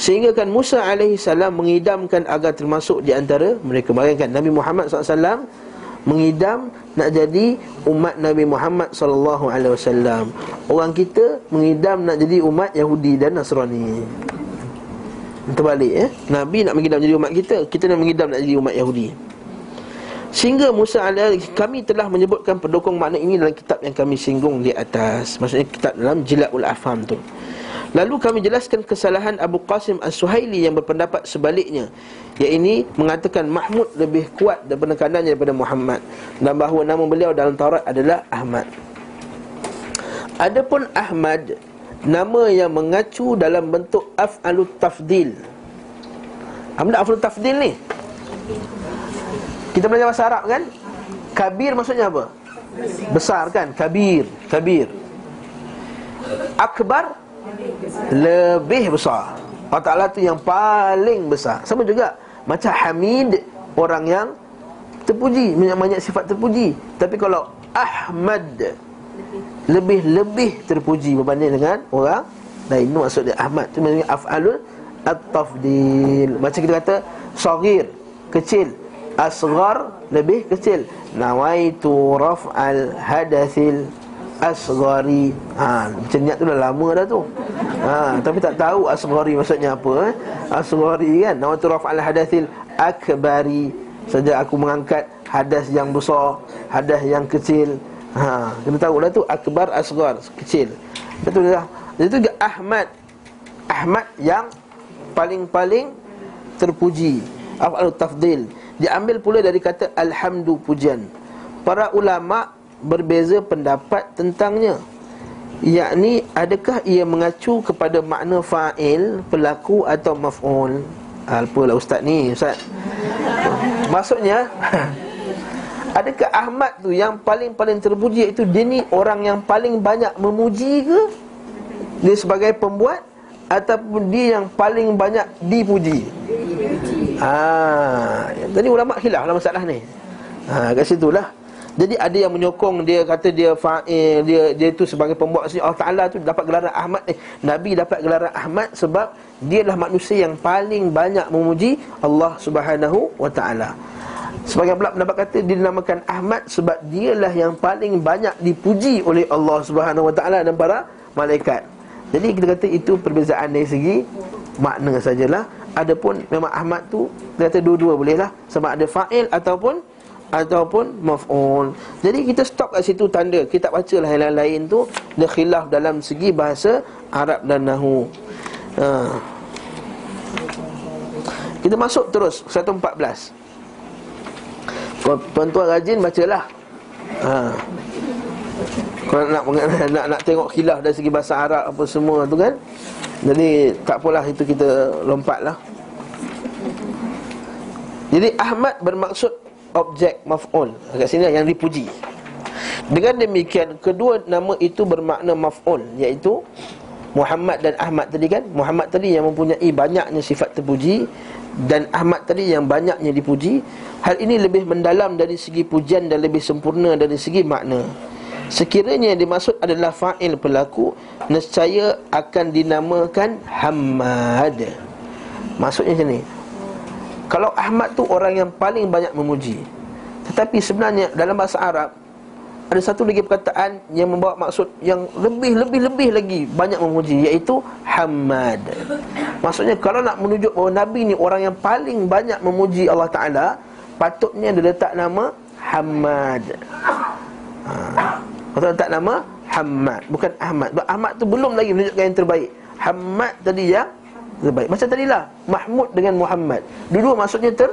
Sehingga kan Musa alaihi salam mengidamkan agar termasuk di antara mereka. Bayangkan Nabi Muhammad SAW mengidam nak jadi umat Nabi Muhammad sallallahu alaihi wasallam. Orang kita mengidam nak jadi umat Yahudi dan Nasrani. Terbalik eh. Nabi nak mengidam jadi umat kita, kita nak mengidam nak jadi umat Yahudi. Sehingga Musa alaihi kami telah menyebutkan pendukung makna ini dalam kitab yang kami singgung di atas. Maksudnya kitab dalam Jilaul Afham tu. Lalu kami jelaskan kesalahan Abu Qasim As-Suhaili yang berpendapat sebaliknya. Iaitu mengatakan Mahmud lebih kuat dan penekanannya daripada Muhammad dan bahawa nama beliau dalam Taurat adalah Ahmad. Adapun Ahmad nama yang mengacu dalam bentuk af'alut tafdil. Apa af'alut tafdil ni? Kita belajar bahasa Arab kan? Kabir maksudnya apa? Besar kan? Kabir, kabir. Akbar lebih besar. Allah Taala tu yang paling besar. Sama juga macam Hamid orang yang terpuji, banyak-banyak sifat terpuji. Tapi kalau Ahmad lebih-lebih terpuji berbanding dengan orang lain. Itu maksud dia Ahmad tu maksudnya af'alul at-tafdil. Macam kita kata sagir, kecil asghar lebih kecil. Nawaitu raf'al hadatsil asghari. Ha macam niat tu dah lama dah tu. Ha tapi tak tahu asghari maksudnya apa eh. Asghari kan nawaitu raf'al hadatsil akbari. Saja aku mengangkat hadas yang besar hadas yang kecil. Ha kita tahu dah tu akbar asghar kecil. Itu dah itu Ahmad. Ahmad yang paling-paling terpuji. Afal tafdil Diambil pula dari kata Alhamdu pujian. Para ulama berbeza pendapat tentangnya. Yakni adakah ia mengacu kepada makna fa'il, pelaku atau maf'ul? Apalah ustaz ni ustaz. Maksudnya Adakah Ahmad tu yang paling-paling terpuji Iaitu dia ni orang yang paling banyak memuji ke? Dia sebagai pembuat Ataupun dia yang paling banyak dipuji Ah, jadi ulama khilaf dalam masalah ni. Ha, kat situlah. Jadi ada yang menyokong dia kata dia fa'il dia dia itu sebagai pembuat maksudnya Allah Taala tu dapat gelaran Ahmad eh Nabi dapat gelaran Ahmad sebab dia adalah manusia yang paling banyak memuji Allah Subhanahu wa taala. Sebagai pula pendapat kata dia dinamakan Ahmad sebab dialah yang paling banyak dipuji oleh Allah Subhanahu wa taala dan para malaikat. Jadi kita kata itu perbezaan dari segi makna sajalah Adapun memang Ahmad tu Dia kata dua-dua boleh lah Sama ada fa'il ataupun Ataupun maf'ul. Jadi kita stop kat situ tanda. Kita baca lah yang lain-lain tu. Dia khilaf dalam segi bahasa Arab dan Nahu. Ha. Kita masuk terus. 114 Tuan-tuan rajin bacalah. Ha. Kalau nak, nak, nak, tengok khilaf dari segi bahasa Arab Apa semua tu kan jadi tak apalah itu kita lompatlah. Jadi Ahmad bermaksud objek maf'ul. Dekat sini yang dipuji. Dengan demikian kedua nama itu bermakna maf'ul iaitu Muhammad dan Ahmad tadi kan Muhammad tadi yang mempunyai banyaknya sifat terpuji dan Ahmad tadi yang banyaknya dipuji hal ini lebih mendalam dari segi pujian dan lebih sempurna dari segi makna sekiranya yang dimaksud adalah fa'il pelaku nescaya akan dinamakan Hamad maksudnya macam ni kalau Ahmad tu orang yang paling banyak memuji tetapi sebenarnya dalam bahasa Arab ada satu lagi perkataan yang membawa maksud yang lebih-lebih-lebih lagi banyak memuji iaitu hamad. Maksudnya kalau nak menunjuk bahawa nabi ni orang yang paling banyak memuji Allah Taala, patutnya dia letak nama Hamad. Ha. Patut letak nama? Hamad, bukan Ahmad. Sebab Ahmad tu belum lagi menunjukkan yang terbaik. Hamad tadi ya? Terbaik. Macam tadilah. Mahmud dengan Muhammad. Dua-dua maksudnya ter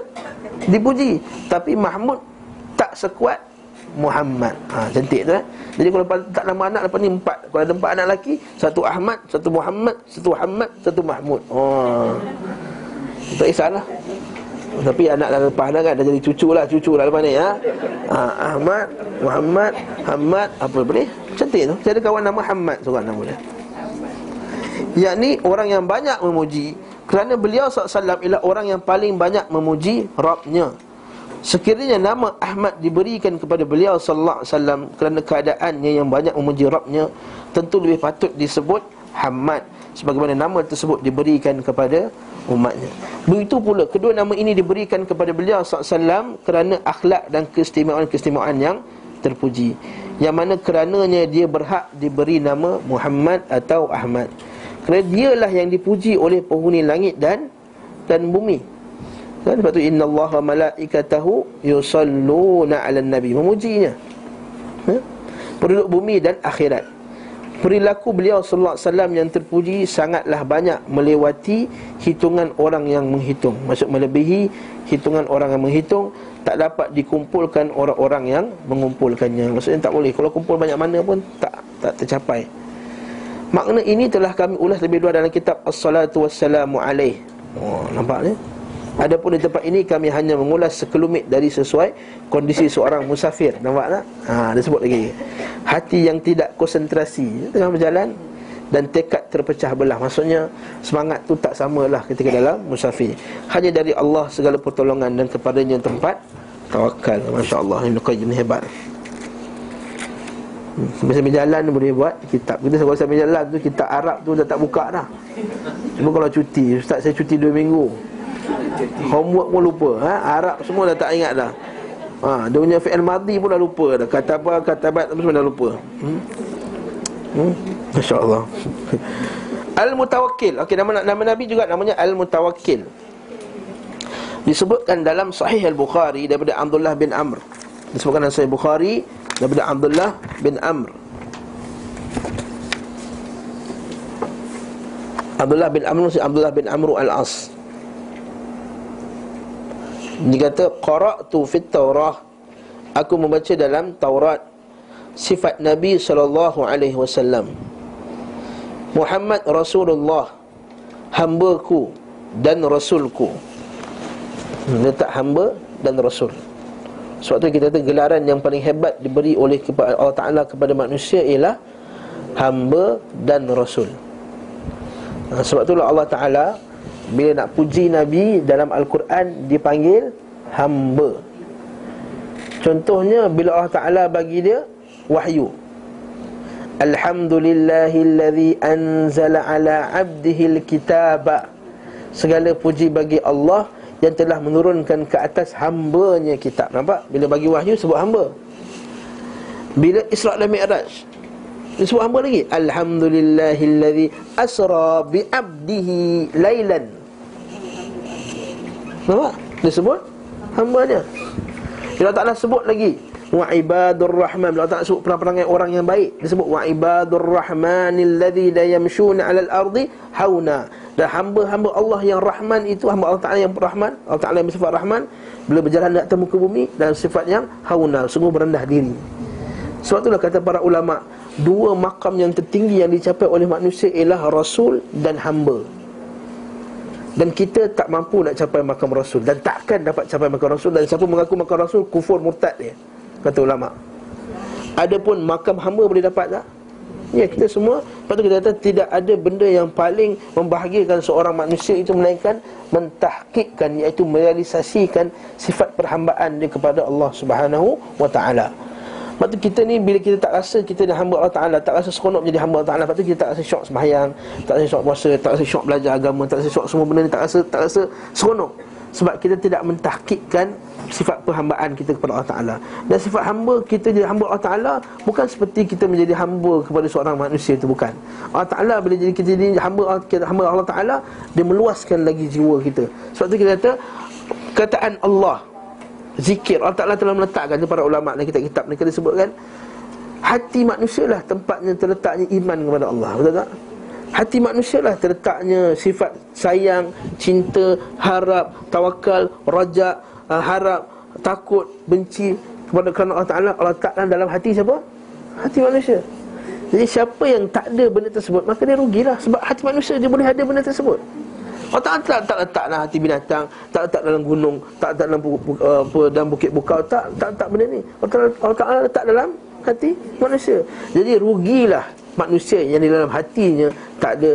dipuji, tapi Mahmud tak sekuat Muhammad. Ha, Cantik tu eh? Jadi kalau tak nama anak Lepas ni empat. Kalau ada empat anak lelaki Satu Ahmad Satu Muhammad Satu Muhammad Satu Mahmud. Oh Tak kisahlah tapi anak dah dah kan Dah jadi cucu lah Cucu lah lepas ni ya? ha, Ahmad Muhammad Hamad Apa apa ni? Cantik tu. Saya ada kawan nama Hamad Seorang nama dia. Yang ni orang yang banyak memuji Kerana beliau SAW Ialah orang yang paling banyak memuji Rabnya Sekiranya nama Ahmad diberikan kepada beliau sallallahu alaihi wasallam kerana keadaannya yang banyak memuji Rabbnya, tentu lebih patut disebut Hamad. Sebagaimana nama tersebut diberikan kepada umatnya. Begitu pula kedua nama ini diberikan kepada beliau wasallam kerana akhlak dan keistimewaan-keistimewaan yang terpuji. Yang mana kerananya dia berhak diberi nama Muhammad atau Ahmad. Kerana dialah yang dipuji oleh penghuni langit dan dan bumi. Kan sebab tu inna Allah wa malaikatahu yusalluna 'alan nabi memujinya. Ha? Penduduk bumi dan akhirat. Perilaku beliau sallallahu alaihi wasallam yang terpuji sangatlah banyak melewati hitungan orang yang menghitung. Maksud melebihi hitungan orang yang menghitung tak dapat dikumpulkan orang-orang yang mengumpulkannya. Maksudnya tak boleh. Kalau kumpul banyak mana pun tak tak tercapai. Makna ini telah kami ulas lebih dulu dalam kitab As-Salatu Wassalamu Alaih. Oh, nampak ni? Adapun di tempat ini kami hanya mengulas sekelumit dari sesuai kondisi seorang musafir. Nampak tak? Ha, dia sebut lagi. Hati yang tidak konsentrasi tengah berjalan dan tekad terpecah belah. Maksudnya semangat tu tak samalah ketika dalam musafir. Hanya dari Allah segala pertolongan dan kepadanya tempat tawakal. Masya-Allah, ini Qayyim hebat. Hmm, sambil jalan boleh buat kitab Kita kalau sambil jalan tu Kitab Arab tu dah tak buka dah Cuma kalau cuti Ustaz saya cuti 2 minggu Homework pun lupa ha? Arab semua dah tak ingat dah. Ha, Dia punya fi'il madi pun dah lupa dah. Kata apa, kata bat semua dah lupa. Hmm? Hmm? Masya Allah Al-Mutawakkil. Okey, nama, nama Nabi juga namanya Al-Mutawakkil. Disebutkan dalam Sahih Al-Bukhari Daripada Abdullah bin Amr. Disebutkan dalam Sahih Bukhari Daripada Abdullah bin Amr. Abdullah bin Amr Abdullah bin Amr Al-As dia kata qara'tu fit Taurah aku membaca dalam Taurat sifat Nabi sallallahu alaihi wasallam. Muhammad Rasulullah hamba-Ku dan rasulku. Letak hamba dan rasul. Sebab tu kita kata gelaran yang paling hebat diberi oleh Allah Taala kepada manusia ialah hamba dan rasul. Ha, sebab itulah Allah Taala bila nak puji Nabi dalam Al-Quran dipanggil hamba. Contohnya bila Allah Ta'ala bagi dia wahyu. Alhamdulillahilladzi anzala ala abdihil kitaba Segala puji bagi Allah yang telah menurunkan ke atas hambanya kitab. Nampak? Bila bagi wahyu sebut hamba. Bila Isra' dan Mi'raj dia sebut hamba lagi. Alhamdulillahilladzi asra bi abdihi lailan Nampak? Dia sebut hamba-Nya. Allah Taala sebut lagi wa ibadur rahman. Allah Taala sebut perangai orang yang baik. Dia sebut wa ibadur rahmanil ladzi la yamshuna 'alal ardi hauna. Dan hamba-hamba Allah yang Rahman itu hamba Allah Taala yang Rahman, Allah Taala yang bersifat Rahman bila berjalan di atas muka bumi dan sifat yang hauna, sungguh berendah diri. Sebab itulah kata para ulama, dua makam yang tertinggi yang dicapai oleh manusia ialah rasul dan hamba. Dan kita tak mampu nak capai makam Rasul. Dan takkan dapat capai makam Rasul. Dan siapa mengaku makam Rasul Kufur murtad dia Kata ulama' Adapun makam hamba boleh dapat tak? Ya kita semua Lepas tu kita kata tidak ada benda yang paling Membahagiakan seorang manusia itu Melainkan mentahkikkan Iaitu merealisasikan sifat perhambaan dia Kepada Allah subhanahu wa ta'ala Lepas tu kita ni bila kita tak rasa kita ni hamba Allah Ta'ala Tak rasa seronok jadi hamba Allah Ta'ala Lepas tu kita tak rasa syok sembahyang Tak rasa syok puasa Tak rasa syok belajar agama Tak rasa syok semua benda ni Tak rasa, tak rasa seronok. Sebab kita tidak mentahkikkan sifat perhambaan kita kepada Allah Ta'ala. Dan sifat hamba kita jadi hamba Allah Ta'ala Bukan seperti kita menjadi hamba kepada seorang manusia itu bukan. Allah Ta'ala bila jadi kita jadi hamba, hamba Allah Ta'ala Dia meluaskan lagi jiwa kita. Sebab itu kita kata Kataan Allah Zikir Allah Ta'ala telah meletakkan para ulama' dan kitab-kitab mereka disebutkan Hati manusia lah tempatnya terletaknya iman kepada Allah Betul tak? Hati manusia lah terletaknya sifat sayang, cinta, harap, tawakal, rajak, uh, harap, takut, benci kepada kerana Allah Ta'ala Allah Ta'ala dalam hati siapa? Hati manusia Jadi siapa yang tak ada benda tersebut Maka dia rugilah Sebab hati manusia dia boleh ada benda tersebut Allah Ta'ala tak, tak letak dalam hati binatang. Tak letak dalam gunung. Tak letak dalam, uh, apa, dalam bukit bukau. Tak tak letak benda ni. Allah Ta'ala letak dalam hati manusia. Jadi rugilah manusia yang di dalam hatinya Tak ada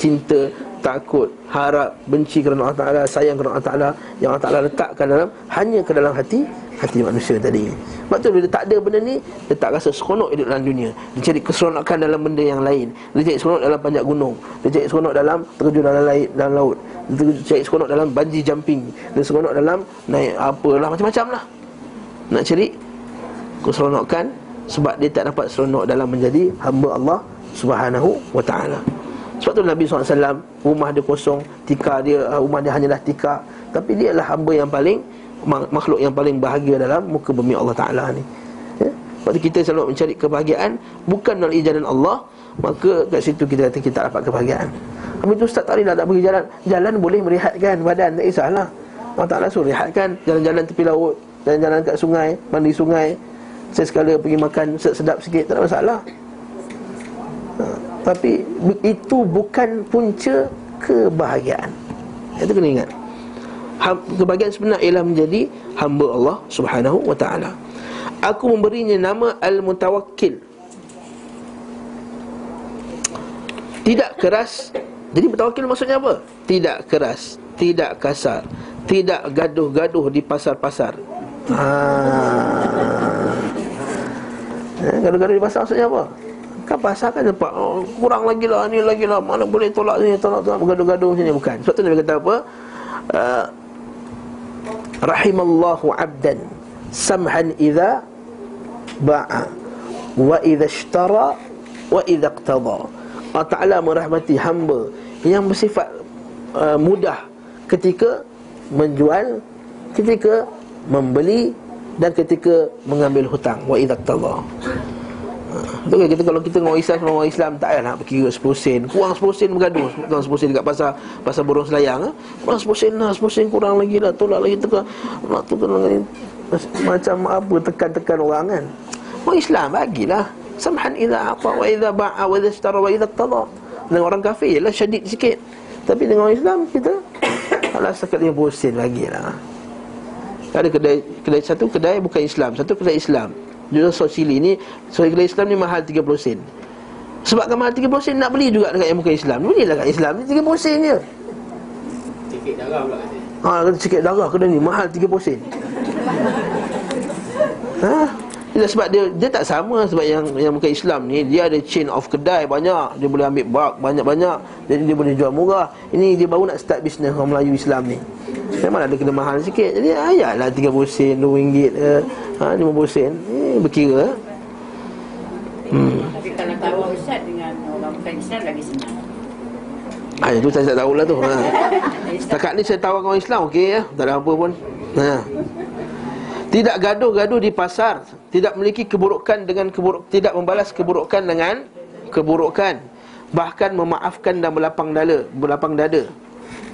cinta, takut, harap, benci kerana Allah Ta'ala Sayang kerana Allah Ta'ala Yang Allah Ta'ala letakkan dalam Hanya ke dalam hati Hati manusia tadi. Sebab tu bila tak ada benda ni Dia tak rasa seronok hidup dalam dunia. Dia cari keseronokan dalam benda yang lain. Dia cari seronok dalam panjat gunung. Dia cari seronok dalam terjun dalam, laut, dalam laut. Dia cari seronok dalam banji jumping. Dia seronok dalam naik apalah macam-macam lah. Nak cari keseronokan Sebab dia tak dapat seronok dalam menjadi hamba Allah Subhanahu wa ta'ala sebab tu Nabi SAW Rumah dia kosong Tika dia uh, Rumah dia hanyalah tika Tapi dia adalah hamba yang paling Makhluk yang paling bahagia dalam Muka bumi Allah Ta'ala ni. Ya? Sebab tu kita selalu mencari kebahagiaan Bukan melalui jalan Allah Maka kat situ kita kata kita tak dapat kebahagiaan. Habis tu Ustaz tak boleh nak pergi jalan. Jalan boleh merehatkan badan Tak kisahlah. Allah Ta'ala suruh rehatkan Jalan-jalan tepi laut Jalan-jalan kat sungai Mandi sungai. Saya sekala pergi makan sedap sikit Tak ada masalah tapi itu bukan punca kebahagiaan. Itu kena ingat. Kebahagiaan sebenar ialah menjadi hamba Allah subhanahu wa ta'ala. Aku memberinya nama Al-Mutawakkil. Tidak keras. Jadi bertawakil maksudnya apa? Tidak keras Tidak kasar Tidak gaduh-gaduh di pasar-pasar. Haa eh, Gaduh-gaduh di pasar maksudnya apa? Kan pasal kan nampak oh, Kurang lagi lah Ni lagi lah Mana boleh tolak ni Tolak tolak Bergaduh-gaduh sini Bukan. Sebab tu Nabi kata apa? Uh, Rahimallahu abdan Samhan idha Ba'a Wa idha ishtara Wa idha qtada Allah Ta'ala merahmati hamba Yang bersifat uh, mudah Ketika Menjual Ketika Membeli Dan ketika Mengambil hutang. Wa idha qtada Betul kita kalau kita dengan orang Islam sama orang Islam tak payah nak berkira 10 sen. Kurang 10 sen bergaduh. Kurang 10 sen dekat pasar pasar burung selayang ah. Kurang 10 sen lah, 10 sen kurang lagi lah. Tolak lagi tekan. Nak tu kena ni macam apa tekan-tekan orang kan. Orang Islam bagilah. Samhan idza ata wa idza ba'a wa idza ishtara wa idza qada. Dengan orang kafir ialah syadid sikit. Tapi dengan orang Islam kita alah sekat 50 sen bagilah. Ada kedai kedai satu kedai bukan Islam, satu kedai Islam. Jual sos cili ni kedai Islam ni mahal 30 sen. Sebab kan mahal 30 sen Nak beli juga dekat yang bukan Islam. Belilah kat Islam ni 30 sen je. Cikit darah pula Ha, kata cikit darah kena ni. Mahal 30 sen. Ha? Sebab dia dia tak sama sebab yang yang bukan Islam ni. Dia ada chain of kedai banyak. Dia boleh ambil bak banyak-banyak. Jadi dia boleh jual murah. Ini dia baru nak start bisnes orang Melayu Islam ni memang ada kena mahal sikit jadi ayatlah 30 sen 2 ringgit eh, ha 50 sen eh, berkira hmm. tapi kalau tahu ustaz dengan orang bukan Islam lagi senang Ah, itu saya tak tahulah tu. Ha. Setakat ni saya tahu orang Islam okey ya. Tak ada apa pun. Ha. Tidak gaduh-gaduh di pasar Tidak memiliki keburukan dengan keburuk Tidak membalas keburukan dengan keburukan Bahkan memaafkan dan berlapang dada Berlapang dada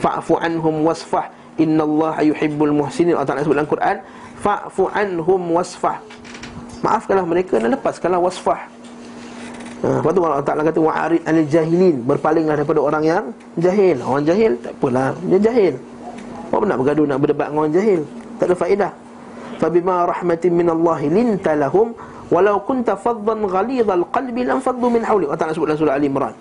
Fa'fu anhum wasfah Inna Allah yuhibbul muhsinin. Allah Ta'ala sebut dalam Quran Fa'fu anhum wasfah. Maafkanlah mereka dan lepaskanlah wasfah. Ha, Lepas tu Allah Ta'ala kata Wa'arid anil jahilin Berpalinglah daripada orang yang jahil. Orang jahil tak apalah. Dia jahil. Apa nak bergaduh nak berdebat dengan orang jahil? Tak ada faedah. Fabima rahmatin min Allah linta lahum walau kunta faddan ghalidhal qalbi lam faddu min hawli. Allah Ta'ala sebut dalam surah Ali Imran.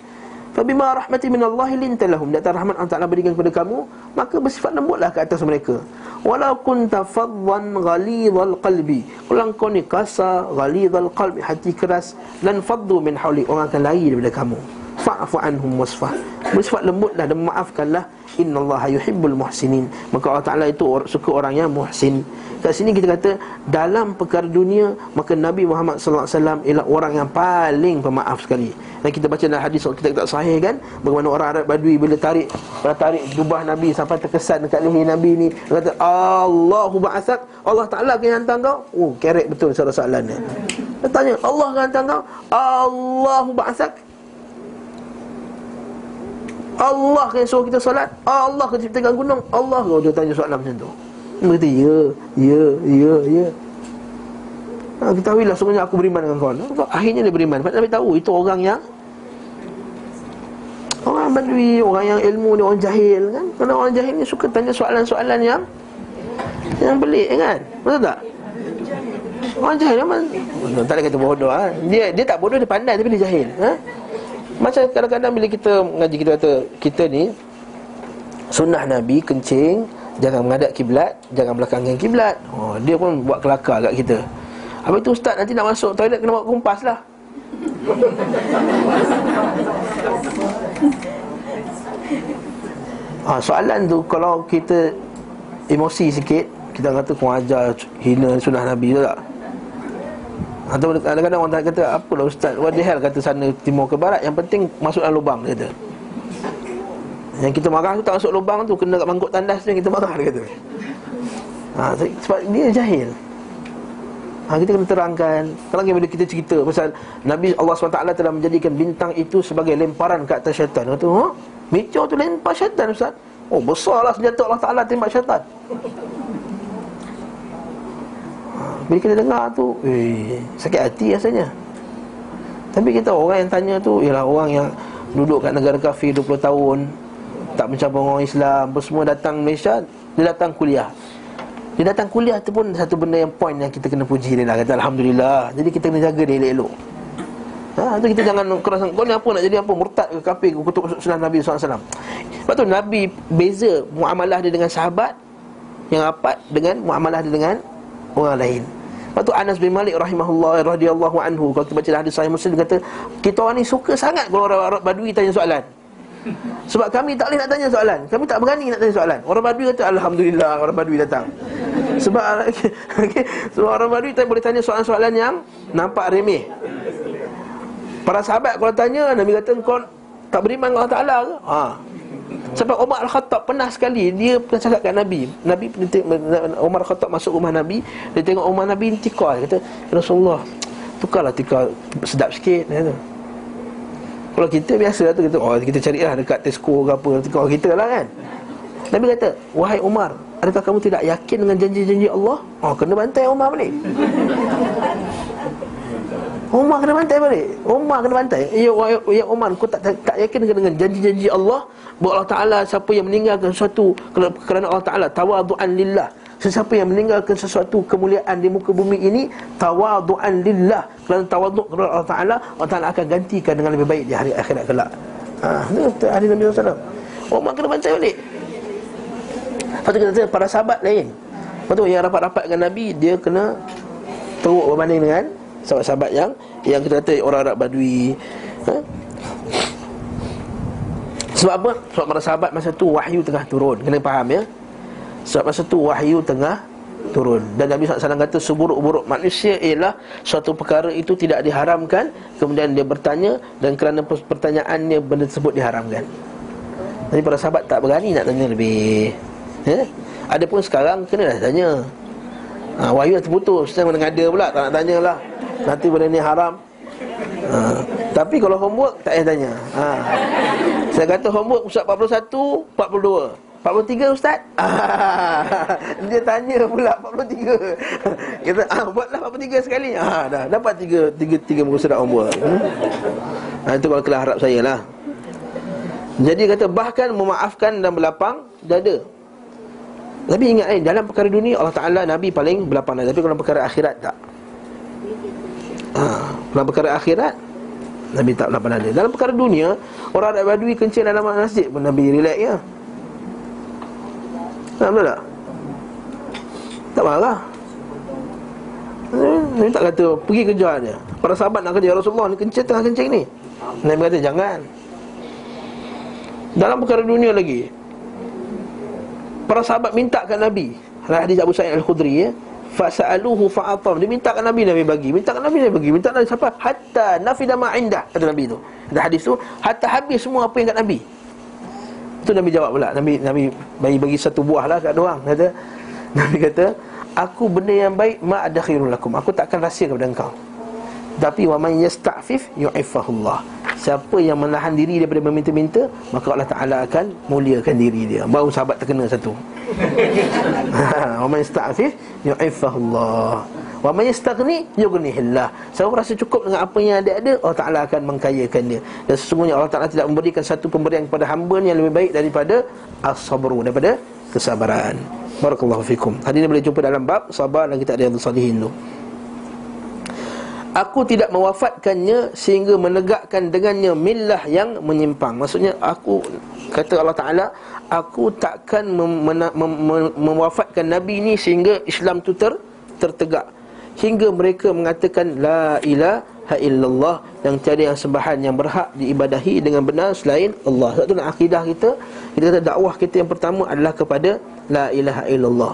Fabima rahmatin min Allah linta lahum. Data rahmat Allah Ta'ala berikan kepada kamu, maka bersifat lembutlah ke atas mereka. Walau kunta faddan ghalidhal qalbi. Kalau kau ni kasar, ghalidhal qalbi, hati keras, lan faddu min hawli. Orang akan lari daripada kamu. Fa'fu anhum wasfah. Bersifat lembutlah dan maafkanlah. Inna Allah yuhibbul muhsinin. Maka Allah Ta'ala itu suka orang yang muhsin. Kat sini kita kata Dalam perkara dunia Maka Nabi Muhammad SAW Ialah orang yang paling pemaaf sekali. Dan kita baca dalam hadis Kita tak sahih kan Bagaimana orang Arab Badui Bila tarik Bila tarik jubah Nabi Sampai terkesan dekat leher Nabi ni kata Allahu ba'asak. Allah Ta'ala akan hantar kau? Oh kerek betul soalan ni Dia tanya Allah akan hantar kau? Allahu ba'asak Allah yang suruh kita solat Allah yang ciptakan gunung Allah kau dia tanya soalan macam tu Dia kata ya, ya, ya, ya ha, Ketahuilah sebenarnya aku beriman dengan kau Akhirnya dia beriman Sebab Nabi tahu itu orang yang Orang badui, orang yang ilmu ni, orang jahil kan Kerana orang jahil ni suka tanya soalan-soalan yang Yang pelik kan Betul tak? Orang jahil memang Tak ada kata bodoh ha? dia, dia tak bodoh, dia pandai tapi dia jahil ha? Macam kadang-kadang bila kita mengaji kita kata kita ni sunnah Nabi kencing jangan menghadap kiblat, jangan belakangkan kiblat. Oh, dia pun buat kelakar kat kita. Apa itu ustaz nanti nak masuk toilet kena bawa kumpas lah. ha, soalan tu kalau kita emosi sikit kita kata kau ajar hina sunnah Nabi tak? Atau kadang-kadang orang kata Apalah ustaz What the hell kata sana timur ke barat. Yang penting masuk dalam lubang dia kata. Yang kita marah tu tak masuk lubang tu Kena kat mangkuk tandas tu kita marah dia kata. Ha, Sebab dia jahil. Ha, Kita kena terangkan. Kalau bila kita cerita Pasal Nabi Allah SWT telah menjadikan bintang itu Sebagai lemparan ke atas syaitan. Kata ha? Meteor tu lempar syaitan ustaz? Oh besarlah senjata Allah Ta'ala tembak syaitan bila kita dengar tu eh, Sakit hati rasanya. Tapi kita orang yang tanya tu Ialah orang yang duduk kat negara kafir 20 tahun Tak mencapai orang Islam Semua datang Malaysia Dia datang kuliah. Dia datang kuliah tu pun Satu benda yang point yang kita kena puji dia lah. Kata Alhamdulillah. Jadi kita kena jaga dia elok-elok. Ha, tu kita jangan keras Kau ni apa nak jadi apa? Murtad ke kafir ke? Kutuk sunnah Nabi SAW Sebab tu Nabi beza Muamalah dia dengan sahabat Yang rapat Dengan muamalah dia dengan Orang lain Lepas tu Anas bin Malik rahimahullah radhiyallahu anhu kalau kita baca hadis sahih Muslim dia kata kita orang ni suka sangat kalau orang Arab Badui tanya soalan. Sebab kami tak boleh nak tanya soalan. Kami tak berani nak tanya soalan. Orang Badui kata alhamdulillah orang Badui datang. Sebab okay, sebab orang Badui tak boleh tanya soalan-soalan yang nampak remeh. Para sahabat kalau tanya Nabi kata kau tak beriman Allah Taala ke? Ha. Sebab Umar Al-Khattab pernah sekali Dia pernah cakap kat Nabi Nabi Umar Al-Khattab masuk rumah Nabi Dia tengok rumah Nabi ni tikar Dia kata ya Rasulullah Tukarlah tikar sedap sikit kata. Kalau kita biasa tu kita, Oh kita carilah dekat Tesco ke apa Tikar kita lah kan Nabi kata Wahai Umar Adakah kamu tidak yakin dengan janji-janji Allah? Oh kena bantai Umar balik Umar kena bantai balik. Umar kena bantai. Ya, ya Umar Kau tak, tak, tak yakin dengan janji-janji Allah Bahawa Allah Ta'ala Siapa yang meninggalkan sesuatu Kerana Allah Ta'ala. Tawadu'an lillah. Sesiapa yang meninggalkan sesuatu kemuliaan di muka bumi ini Tawadu'an lillah. Kerana tawaduk kepada Allah Ta'ala Allah Ta'ala akan gantikan dengan lebih baik di hari akhirat kelak. Ha, itu hari Nabi SAW Umar kena bantai balik. Lepas tu tengok para sahabat lain. Lepas tu yang rapat-rapat dengan Nabi Dia kena teruk berbanding dengan sahabat-sahabat yang yang kita kata orang Arab Badui. Ha? sebab apa? sebab para sahabat masa tu wahyu tengah turun. Kena faham ya? Sebab masa tu wahyu tengah turun. Dan Nabi SAW kata seburuk-buruk manusia ialah suatu perkara itu tidak diharamkan. Kemudian dia bertanya dan kerana pertanyaannya benda tersebut diharamkan. Jadi para sahabat tak berani nak tanya lebih. Ya? ada pun sekarang kena dah tanya ha, Wahyu dah terputus. Saya mengada pula Tak nak tanya lah. Nanti benda ni haram. Ha, Tapi kalau homework Tak payah tanya. Ha. Saya kata homework Ustaz 41 42 43 Ustaz? Dia tanya pula 43 Kita ah, Buatlah 43 sekali. Ah, dah, Dapat 3 3, 3 muka surat homework. Hmm? ha, Itu kalau kelah harap saya lah. Jadi kata bahkan memaafkan dan berlapang dada Tapi ingat eh dalam perkara dunia Allah Taala Nabi paling berlapan tapi kalau perkara akhirat tak. Ha, dalam perkara akhirat Nabi tak berlapan ada. Dalam perkara dunia orang Arab Badui kencing dalam masjid pun Nabi relax ya. Tak betul tak? Tak marah. Nabi tak kata pergi kejar dia. Para sahabat nak kerja Rasulullah ni kencing tengah kencing ni. Nabi kata jangan. Dalam perkara dunia lagi Para sahabat minta kat Nabi. Dalam hadis Abu Sa'id Al-Khudri ya. Fasa'aluhu fa'atam. Dia minta kat Nabi, Nabi bagi. Minta kat Nabi, Nabi bagi. Minta kat Nabi siapa? Hatta nafida ma'indah Kata Nabi tu. Ada hadis tu Hatta habis semua apa yang kat Nabi. Itu Nabi jawab pula. Nabi Nabi bagi bagi satu buah lah kat doang Kata. Nabi kata Aku benda yang baik Ma'adha khairul lakum. Aku takkan rahsia kepada engkau tapi wa man yasta'fif yu'iffahullah. Siapa yang menahan diri daripada meminta-minta, maka Allah Taala akan muliakan diri dia. Baru sahabat terkena satu. wa man yasta'fif yu'iffahullah. Wa man yastaghni yughnihillah. Siapa rasa cukup dengan apa yang ada ada, Allah Taala akan mengkayakan dia. Dan sesungguhnya Allah Taala tidak memberikan satu pemberian kepada hamba yang lebih baik daripada as-sabru, daripada kesabaran. Barakallahu fikum. Hari ini boleh jumpa dalam bab sabar dan kita ada yang salihin tu. Aku tidak mewafatkannya sehingga menegakkan dengannya millah yang menyimpang. Maksudnya aku kata Allah Taala, aku takkan mem- mem- mem- mewafatkan nabi ini sehingga Islam tu ter tertegak hingga mereka mengatakan la ilaha illallah yang tiada yang sembahan yang berhak diibadahi dengan benar selain Allah. Sebab tu nak akidah kita, kita kata dakwah kita yang pertama adalah kepada la ilaha illallah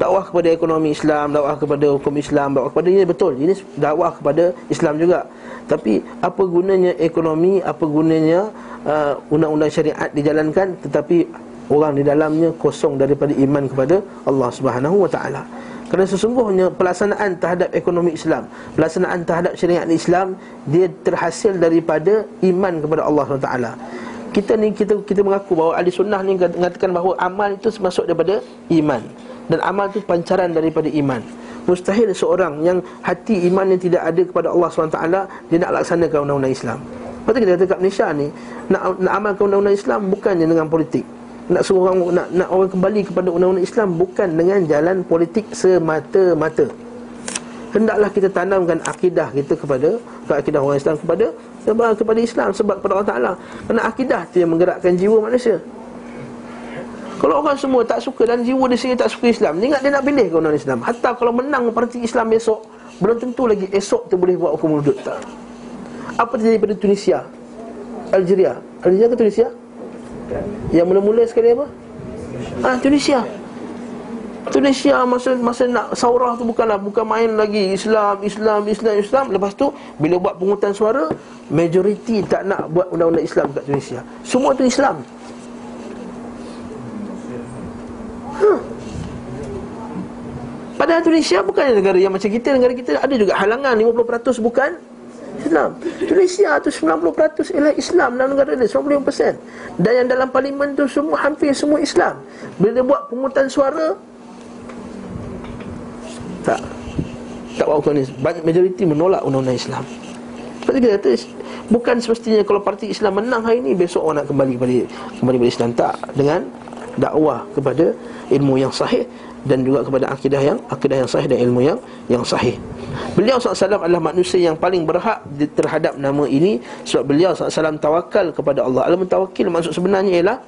dakwah kepada ekonomi Islam dakwah kepada hukum Islam dakwah kepada ini betul. Ini dakwah kepada Islam juga. Tapi apa gunanya ekonomi apa gunanya uh, undang-undang syariat dijalankan tetapi orang di dalamnya kosong daripada iman kepada Allah Subhanahu wa taala. Kerana sesungguhnya pelaksanaan terhadap ekonomi Islam pelaksanaan terhadap syariat Islam dia terhasil daripada iman kepada Allah wa taala. Kita ni kita kita mengaku bahawa ahli sunnah ni mengatakan bahawa amal itu masuk daripada iman dan amal itu pancaran daripada iman. Mustahil seorang yang hati imannya tidak ada kepada Allah SWT Dia nak laksanakan undang-undang Islam Lepas kita kata kat Malaysia ni Nak, nak amalkan undang-undang Islam bukannya dengan politik Nak suruh orang, nak, nak orang kembali kepada undang-undang Islam Bukan dengan jalan politik semata-mata Hendaklah kita tanamkan akidah kita kepada Akidah orang Islam kepada kepada Islam sebab kepada Allah Taala. Kerana akidah tu yang menggerakkan jiwa manusia. Kalau orang semua tak suka dan jiwa di sini tak suka Islam, dia ingat dia nak pilih ke orang Islam. Hatta kalau menang parti Islam besok, belum tentu lagi esok tu boleh buat hukum wudud tak. Apa terjadi pada Tunisia? Algeria. Algeria ke Tunisia? Yang mula-mula sekali apa? Ah, Tunisia. Tunisia masa masa nak saurah tu bukanlah bukan main lagi Islam Islam Islam Islam lepas tu bila buat pungutan suara majoriti tak nak buat undang-undang Islam kat Tunisia semua tu Islam Padahal Tunisia bukan negara yang macam kita. Negara kita ada juga halangan 50% bukan Islam. Tunisia tu 90% ialah Islam dalam negara dia 95% Dan yang dalam parlimen tu semua hampir semua Islam. Bila dia buat pungutan suara tak. Tak bawa ni. Banyak majoriti menolak undang-undang Islam. Seperti kita kata Bukan semestinya kalau parti Islam menang hari ini Besok orang nak kembali kepada Kembali kepada Islam. Tak. Dengan dakwah kepada ilmu yang sahih dan juga kepada akidah yang akidah yang sahih dan ilmu yang yang sahih. Beliau SAW adalah manusia yang paling berhak terhadap nama ini sebab beliau SAW tawakal kepada Allah. Al-mutawakkil maksud sebenarnya ialah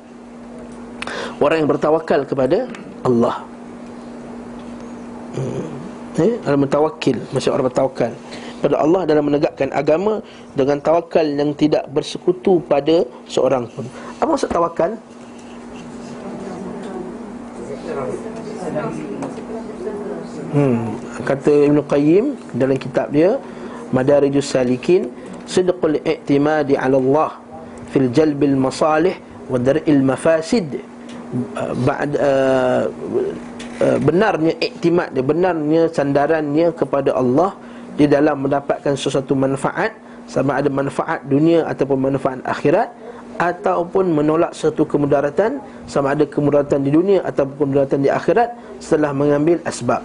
orang yang bertawakal kepada Allah. Hmm eh, Al-Mutawakkil Maksud orang bertawakal Pada Allah dalam menegakkan agama Dengan tawakal yang tidak bersekutu pada seorang pun Apa maksud tawakal? Hmm, kata Ibn Qayyim dalam kitab dia Madarijus Salikin Sidqul i'timadi ala Allah Fil jalbil masalih Wa dar'il mafasid. Ba'd uh, Eh, benarnya iktimad dia benarnya sandarannya kepada Allah di dalam mendapatkan sesuatu manfaat sama ada manfaat dunia ataupun manfaat akhirat ataupun menolak satu kemudaratan sama ada kemudaratan di dunia ataupun kemudaratan di akhirat setelah mengambil asbab.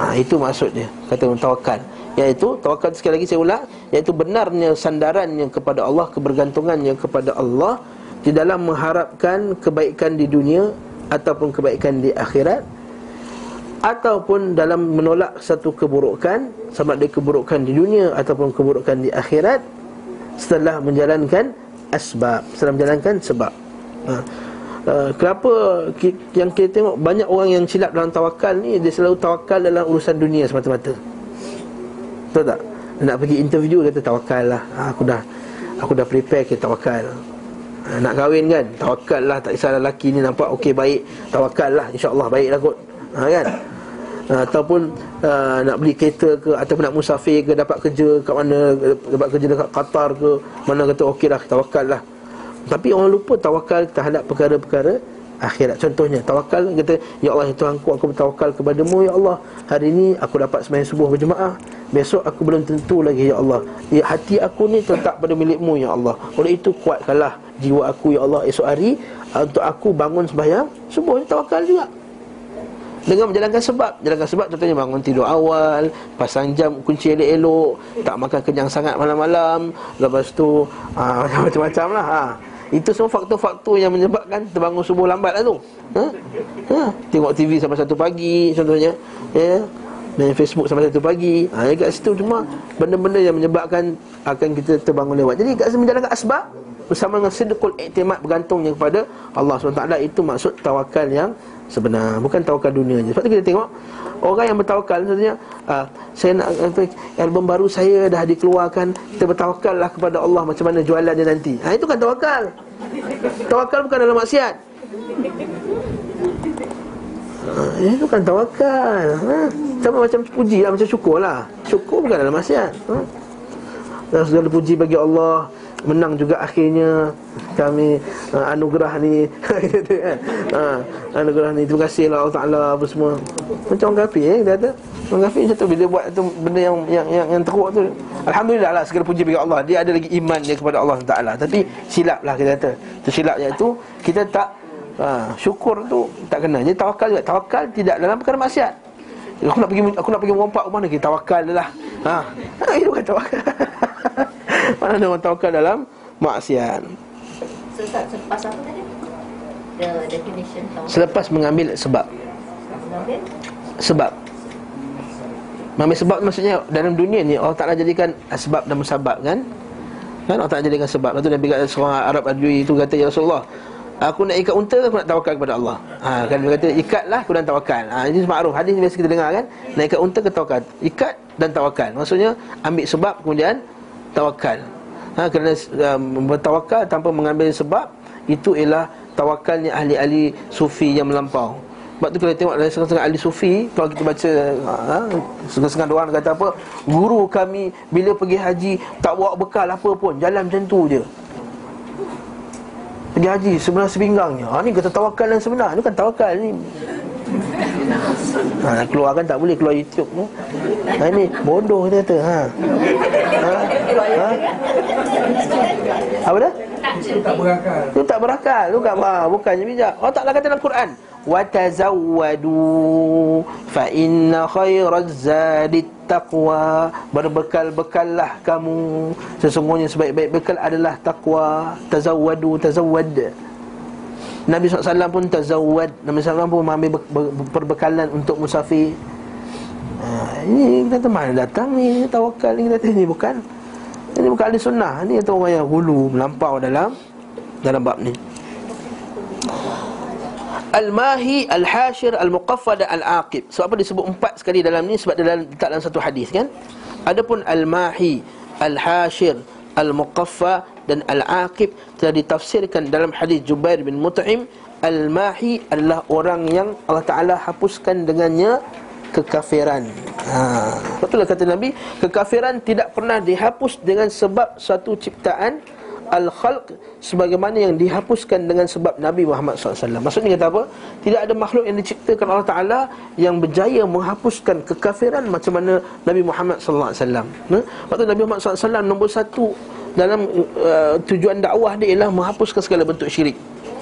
Ha, itu maksudnya kata tawakal iaitu tawakal sekali lagi saya ulang iaitu benarnya sandarannya kepada Allah kebergantungannya kepada Allah di dalam mengharapkan kebaikan di dunia ataupun kebaikan di akhirat ataupun dalam menolak satu keburukan sama ada keburukan di dunia ataupun keburukan di akhirat setelah menjalankan asbab setelah menjalankan sebab ha. Uh, kenapa yang kita tengok banyak orang yang silap dalam tawakal ni dia selalu tawakal dalam urusan dunia semata-mata. Betul tak? Nak pergi interview kata tawakal lah. Ha, aku dah aku dah prepare ke tawakal. Ha, nak kahwin kan? Tawakal lah tak kisah lelaki ni nampak okey baik. Tawakal lah insya-Allah baiklah kot. Ha, kan? Ataupun uh, nak beli kereta ke ataupun nak musafir ke dapat kerja kat mana dapat kerja dekat Qatar ke mana kata okeylah tawakal lah. Tapi orang lupa tawakal terhadap perkara-perkara akhirat. Contohnya tawakal kata Ya Allah ya Tuhan aku, bertawakal kepadamu Ya Allah. Hari ini aku dapat sembahyang subuh berjemaah. Besok aku belum tentu lagi Ya Allah. Ya, Hati aku ni terletak pada milikmu Ya Allah. Oleh itu kuatkanlah jiwa aku Ya Allah. Esok hari Untuk aku bangun sembahyang subuh. Tawakal juga dengan menjalankan sebab Jalankan sebab contohnya bangun tidur awal Pasang jam kunci elok-elok Tak makan kenyang sangat malam-malam Lepas tu aa, Macam-macam lah ha. Itu semua faktor-faktor yang menyebabkan terbangun subuh lambat lah tu ha? Ha? Tengok TV sampai satu pagi contohnya ya? Main Facebook sampai satu pagi ha, ya, Kat situ cuma benda-benda yang menyebabkan Akan kita terbangun lewat Jadi kat menjalankan asbab Bersama dengan sedekul iktimat bergantungnya kepada Allah SWT Itu maksud tawakal yang sebenar. Bukan tawakal dunia je. Sebab tu kita tengok Orang yang bertawakal Contohnya uh, Saya nak Album baru saya dah dikeluarkan Kita bertawakal lah kepada Allah Macam mana jualan dia nanti. Ha, Itu kan tawakal. Tawakal bukan dalam maksiat. Ha, Itu kan tawakal. Ha, Sama macam puji lah Macam syukur lah. Syukur bukan dalam maksiat. Ha? Dan segala puji bagi Allah menang juga akhirnya. Kami uh, anugerah ni kan uh, anugerah ni. Terima kasih lah Allah Taala apa semua. Macam orang kafir eh dia kata. Orang kafir macam tu bila buat tu benda yang yang yang, yang teruk tu. Alhamdulillah lah segala puji bagi Allah. Dia ada lagi iman dia kepada Allah Taala. Tapi silap lah kita kata. Tu silapnya tu kita tak uh, syukur tu tak kena. Jadi tawakal juga. Tawakal tidak dalam perkara maksiat. Aku nak pergi aku nak pergi merompak rumah ni kita tawakal lah. Ha itu kan tawakal Mana ada orang tawakal dalam maksiat. So selepas apa tadi? The definition tawakal Selepas mengambil sebab. Mengambil? Sebab. Mengambil sebab maksudnya dalam dunia ni Allah Ta'ala jadikan sebab dan musabab kan? Kan? Allah Ta'ala jadikan sebab. Lepas tu Nabi kata seorang Arab Adui itu kata Ya Rasulullah Aku nak ikat unta aku nak tawakal kepada Allah? Ha, kan? Dia kata ikatlah aku dan tawakal. Ha, Ini ma'ruf hadis biasa kita dengar kan? Nak ikat unta ke tawakal? Ikat dan tawakal. Maksudnya ambil sebab kemudian tawakal ha, Kerana um, bertawakal tanpa mengambil sebab Itu ialah tawakalnya ahli-ahli sufi yang melampau. Sebab tu kita tengok dari setengah-setengah ahli sufi Kalau kita baca ha, Setengah-setengah doang kata apa Guru kami bila pergi haji Tak bawa bekal apa pun Jalan macam tu je. Pergi haji sebenar sepinggangnya. Ha, Ni kata tawakal yang sebenar. Ni kan tawakal ni Ha, keluarkan tak boleh keluar YouTube tu. Ha, ini bodoh dia kata. Ha. Ha. ha. Apa dah? Itu tak berakal. Tu tak berakal. Tu tak ha, bukannya bijak. Allah Taala kata dalam Quran, "Wa tazawwadu fa inna khairaz zadit taqwa." Berbekal-bekallah kamu. Sesungguhnya sebaik-baik bekal adalah takwa. Tazawwadu, tazawwad. Nabi SAW pun tazawwad. Nabi SAW pun mengambil perbekalan untuk musafir ha, Ini kita kata mana datang ni? Tawakal ni. Kita kata ini bukan Ini bukan ahli sunnah. Ini kata orang yang hulu melampau dalam Dalam bab ni. Al-Mahi, Al-Hashir, Al-Muqaffa dan Al-Aqib. Sebab apa disebut empat sekali dalam ni? Sebab dalam, tak dalam satu hadis kan? Adapun Al-Mahi, Al-Hashir, Al-Muqaffa dan Al-Aqib telah ditafsirkan dalam hadis Jubair bin Mut'im Al-Mahi adalah orang yang Allah Ta'ala hapuskan dengannya kekafiran ha. Betul kata Nabi Kekafiran tidak pernah dihapus dengan sebab satu ciptaan Al-Khalq Sebagaimana yang dihapuskan dengan sebab Nabi Muhammad SAW Maksudnya kata apa? Tidak ada makhluk yang diciptakan Allah Ta'ala Yang berjaya menghapuskan kekafiran Macam mana Nabi Muhammad SAW ha? Waktu Nabi Muhammad SAW nombor satu Dalam uh, tujuan dakwah dia ialah Menghapuskan segala bentuk syirik.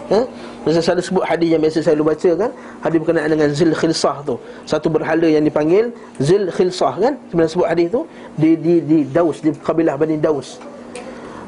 Ha? Masa saya sebut hadis yang biasa saya lu baca kan? Hadis berkenaan dengan Zil Khilsah tu. Satu berhala yang dipanggil Zil Khilsah kan Sebenarnya sebut hadis tu Di, di, di Daus, di kabilah Bani Daus.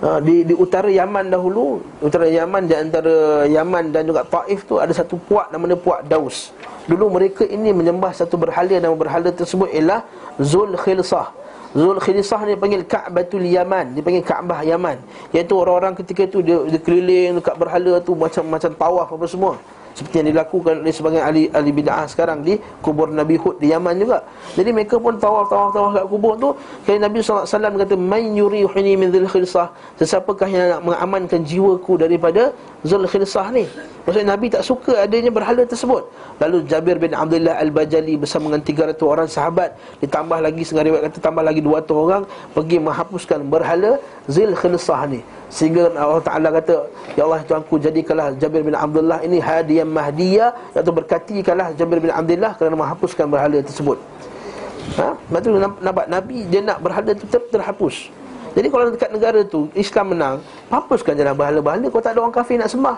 Ha, di, di utara Yaman dahulu Utara Yaman di antara Yaman dan juga Taif tu Ada satu puak namanya puak Daus. Dulu mereka ini menyembah satu berhala Nama berhala tersebut ialah Zul Khilsah Zul Khilisah ni panggil Ka'batul Yaman Dia panggil Ka'bah Yaman. Iaitu orang-orang ketika tu dia, dia keliling dekat berhala tu Macam macam tawaf apa semua seperti yang dilakukan oleh sebagian ahli ahli bid'ah sekarang di kubur Nabi Hud di Yaman juga. Jadi mereka pun tawaf-tawaf-tawaf kat kubur tu, kali Nabi sallallahu alaihi wasallam kata, "Man yurihuni min dhil khirsah?" Sesiapakah yang nak mengamankan jiwaku daripada Zul Khirsah ni? Maksudnya Nabi tak suka adanya berhala tersebut. Lalu Jabir bin Abdullah Al-Bajali bersama dengan 300 orang sahabat, ditambah lagi setengah riwayat kata tambah lagi 200 orang pergi menghapuskan berhala Zul Khirsah ni. Sehingga Allah Ta'ala kata Ya Allah Tuanku jadikanlah Jabir bin Abdullah ini hadiah mahdiyah Iaitu berkatikanlah Jabir bin Abdullah Kerana menghapuskan berhala tersebut. Ha? Lepas tu nampak Nabi dia nak berhala itu ter- terhapus. Jadi kalau dekat negara tu Islam menang Hapuskan jalan berhala-berhala. Kalau tak ada orang kafir nak sembah.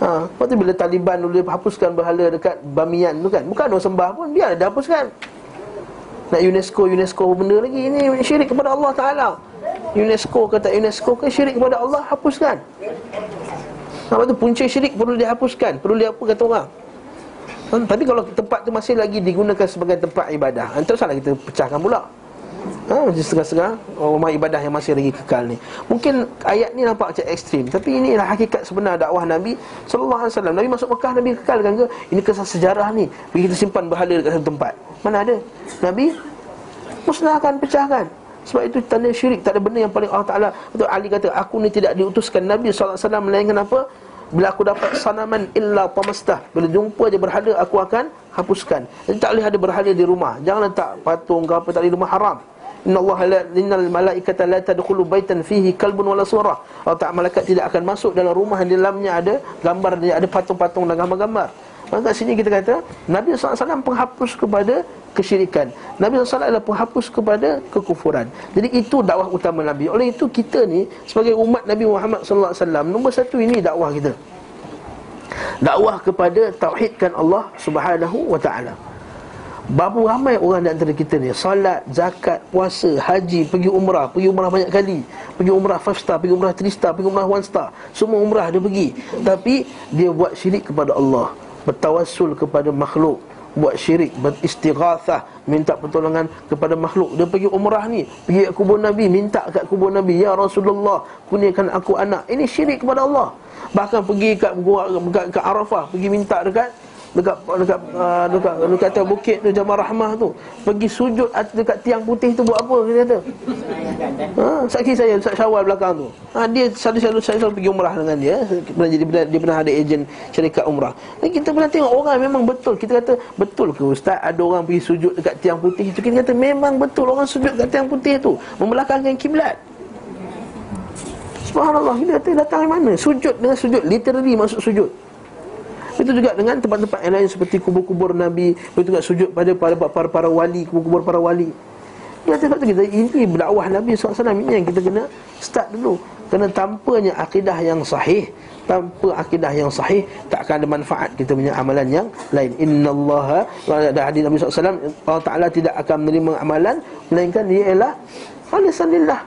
Ha? Lepas tu bila Taliban dulu hapuskan berhala dekat Bamiyan tu kan Bukan orang sembah pun Biar dia hapuskan Nak UNESCO, UNESCO benda lagi Ini syirik kepada Allah Ta'ala UNESCO kata UNESCO ke syirik kepada Allah hapuskan. Apa tu punca syirik perlu dihapuskan, perlu dia apa kata orang. Hmm, tapi kalau tempat tu masih lagi digunakan sebagai tempat ibadah, antara salah kita pecahkan pula. Ha, macam setengah-setengah rumah ibadah yang masih lagi kekal ni. Mungkin ayat ni nampak macam ekstrim, tapi inilah hakikat sebenar dakwah Nabi sallallahu alaihi wasallam. Nabi masuk Mekah Nabi kekalkan ke? Ini kisah sejarah ni. Pergi kita simpan berhala dekat satu tempat. Mana ada? Nabi musnahkan, pecahkan. Sebab itu tanda syirik Tak ada benda yang paling Allah Ta'ala Betul Ali kata Aku ni tidak diutuskan. Nabi SAW Melainkan apa? Bila aku dapat sanaman illa pamastah Bila jumpa je berhala Aku akan hapuskan. Jadi tak boleh ada berhala di rumah. Jangan letak patung ke apa Tak di rumah haram. Inna Allah la, innal malaikata la tadkhulu baitan fihi kalbun wala surah. Allah Ta'ala malaikat tidak akan masuk dalam rumah yang di dalamnya ada gambar ada patung-patung dan gambar-gambar. Maka sini kita kata Nabi SAW penghapus kepada kesyirikan. Nabi SAW adalah penghapus kepada kekufuran. Jadi itu dakwah utama Nabi. Oleh itu kita ni sebagai umat Nabi Muhammad SAW Nombor satu ini dakwah kita. Dakwah kepada tauhidkan Allah Subhanahu wa taala. Berapa ramai orang di antara kita ni Salat, zakat, puasa, haji Pergi umrah, pergi umrah banyak kali. Pergi umrah 5 star, pergi umrah 3 star Pergi umrah 1 star. Semua umrah dia pergi. Tapi dia buat syirik kepada Allah Bertawassul kepada makhluk buat syirik beristighathah minta pertolongan kepada makhluk. Dia pergi umrah ni pergi ke kubur nabi minta kat kubur nabi ya rasulullah kurniakan aku anak. Ini syirik kepada Allah. Bahkan pergi kat gua kat, kat arafah pergi minta dekat dekat dekat uh, dekat dekat atas bukit tu Jabal Rahmah tu. Pergi sujud dekat tiang putih tu buat apa dia kata. Ha saksi saya Ustaz Syawal belakang tu. Ha dia selalu selalu saya selalu pergi umrah dengan dia. Pernah jadi dia pernah ada ejen syarikat umrah. Dan kita pernah tengok orang memang betul. Kita kata betul ke ustaz ada orang pergi sujud dekat tiang putih tu kita kata memang betul orang sujud dekat tiang putih tu. Membelakangkan kiblat. Subhanallah. Kita kata datang dari mana? Sujud dengan sujud. Literally masuk sujud itu juga dengan tempat-tempat yang lain seperti kubur-kubur Nabi, itu juga sujud pada para para, para wali, kubur-kubur para wali. Ya sebab tu kita ini berdakwah Nabi SAW ini yang kita kena start dulu. Kerana tanpanya akidah yang sahih, tanpa akidah yang sahih tak akan ada manfaat kita punya amalan yang lain. Innallaha wa ada hadis Nabi SAW Allah Taala tidak akan menerima amalan melainkan dia ialah khalisan lillah.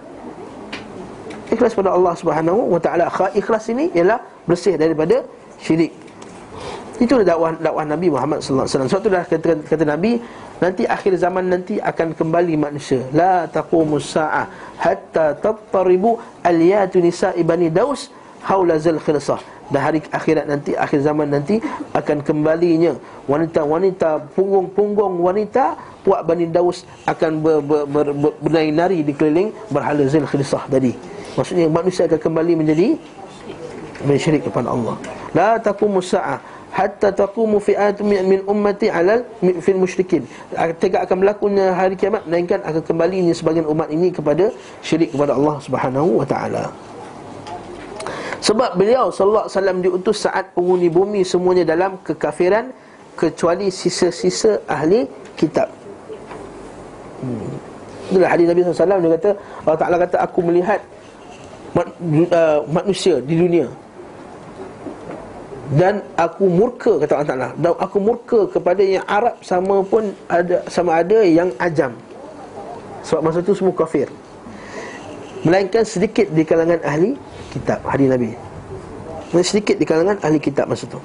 Ikhlas pada Allah Subhanahu wa taala. Ikhlas ini ialah bersih daripada syirik. Itu dakwah dakwah Nabi Muhammad sallallahu alaihi wasallam. Suatu dah kata, kata Nabi, nanti akhir zaman nanti akan kembali manusia. La taqumus saah hatta tattaribu aliyatu nisa'i bani Daus haula zal khirsah. Dan hari akhirat nanti akhir zaman nanti akan kembalinya wanita-wanita punggung-punggung wanita puak Bani Daus akan ber, ber, ber, ber, bernari-nari di keliling berhala Zil Khilisah tadi. Maksudnya manusia akan kembali menjadi bersyirik kepada Allah. La taqumus saah hatta taqumu fi'atun min, ummati 'alal fil musyrikin. Tegak akan berlakunya hari kiamat melainkan akan kembalinya sebagian umat ini kepada syirik kepada Allah Subhanahu wa taala. Sebab beliau sallallahu alaihi wasallam diutus saat penghuni bumi semuanya dalam kekafiran kecuali sisa-sisa ahli kitab. Hmm. Itulah hadis Nabi SAW dia kata Allah Ta'ala kata aku melihat uh, manusia di dunia dan aku murka kata Allah Taala. Dan aku murka kepada yang Arab sama pun ada sama ada yang ajam. Sebab masa tu semua kafir. Melainkan sedikit di kalangan ahli kitab Hadis Nabi. Sedikit di kalangan ahli kitab masa tu.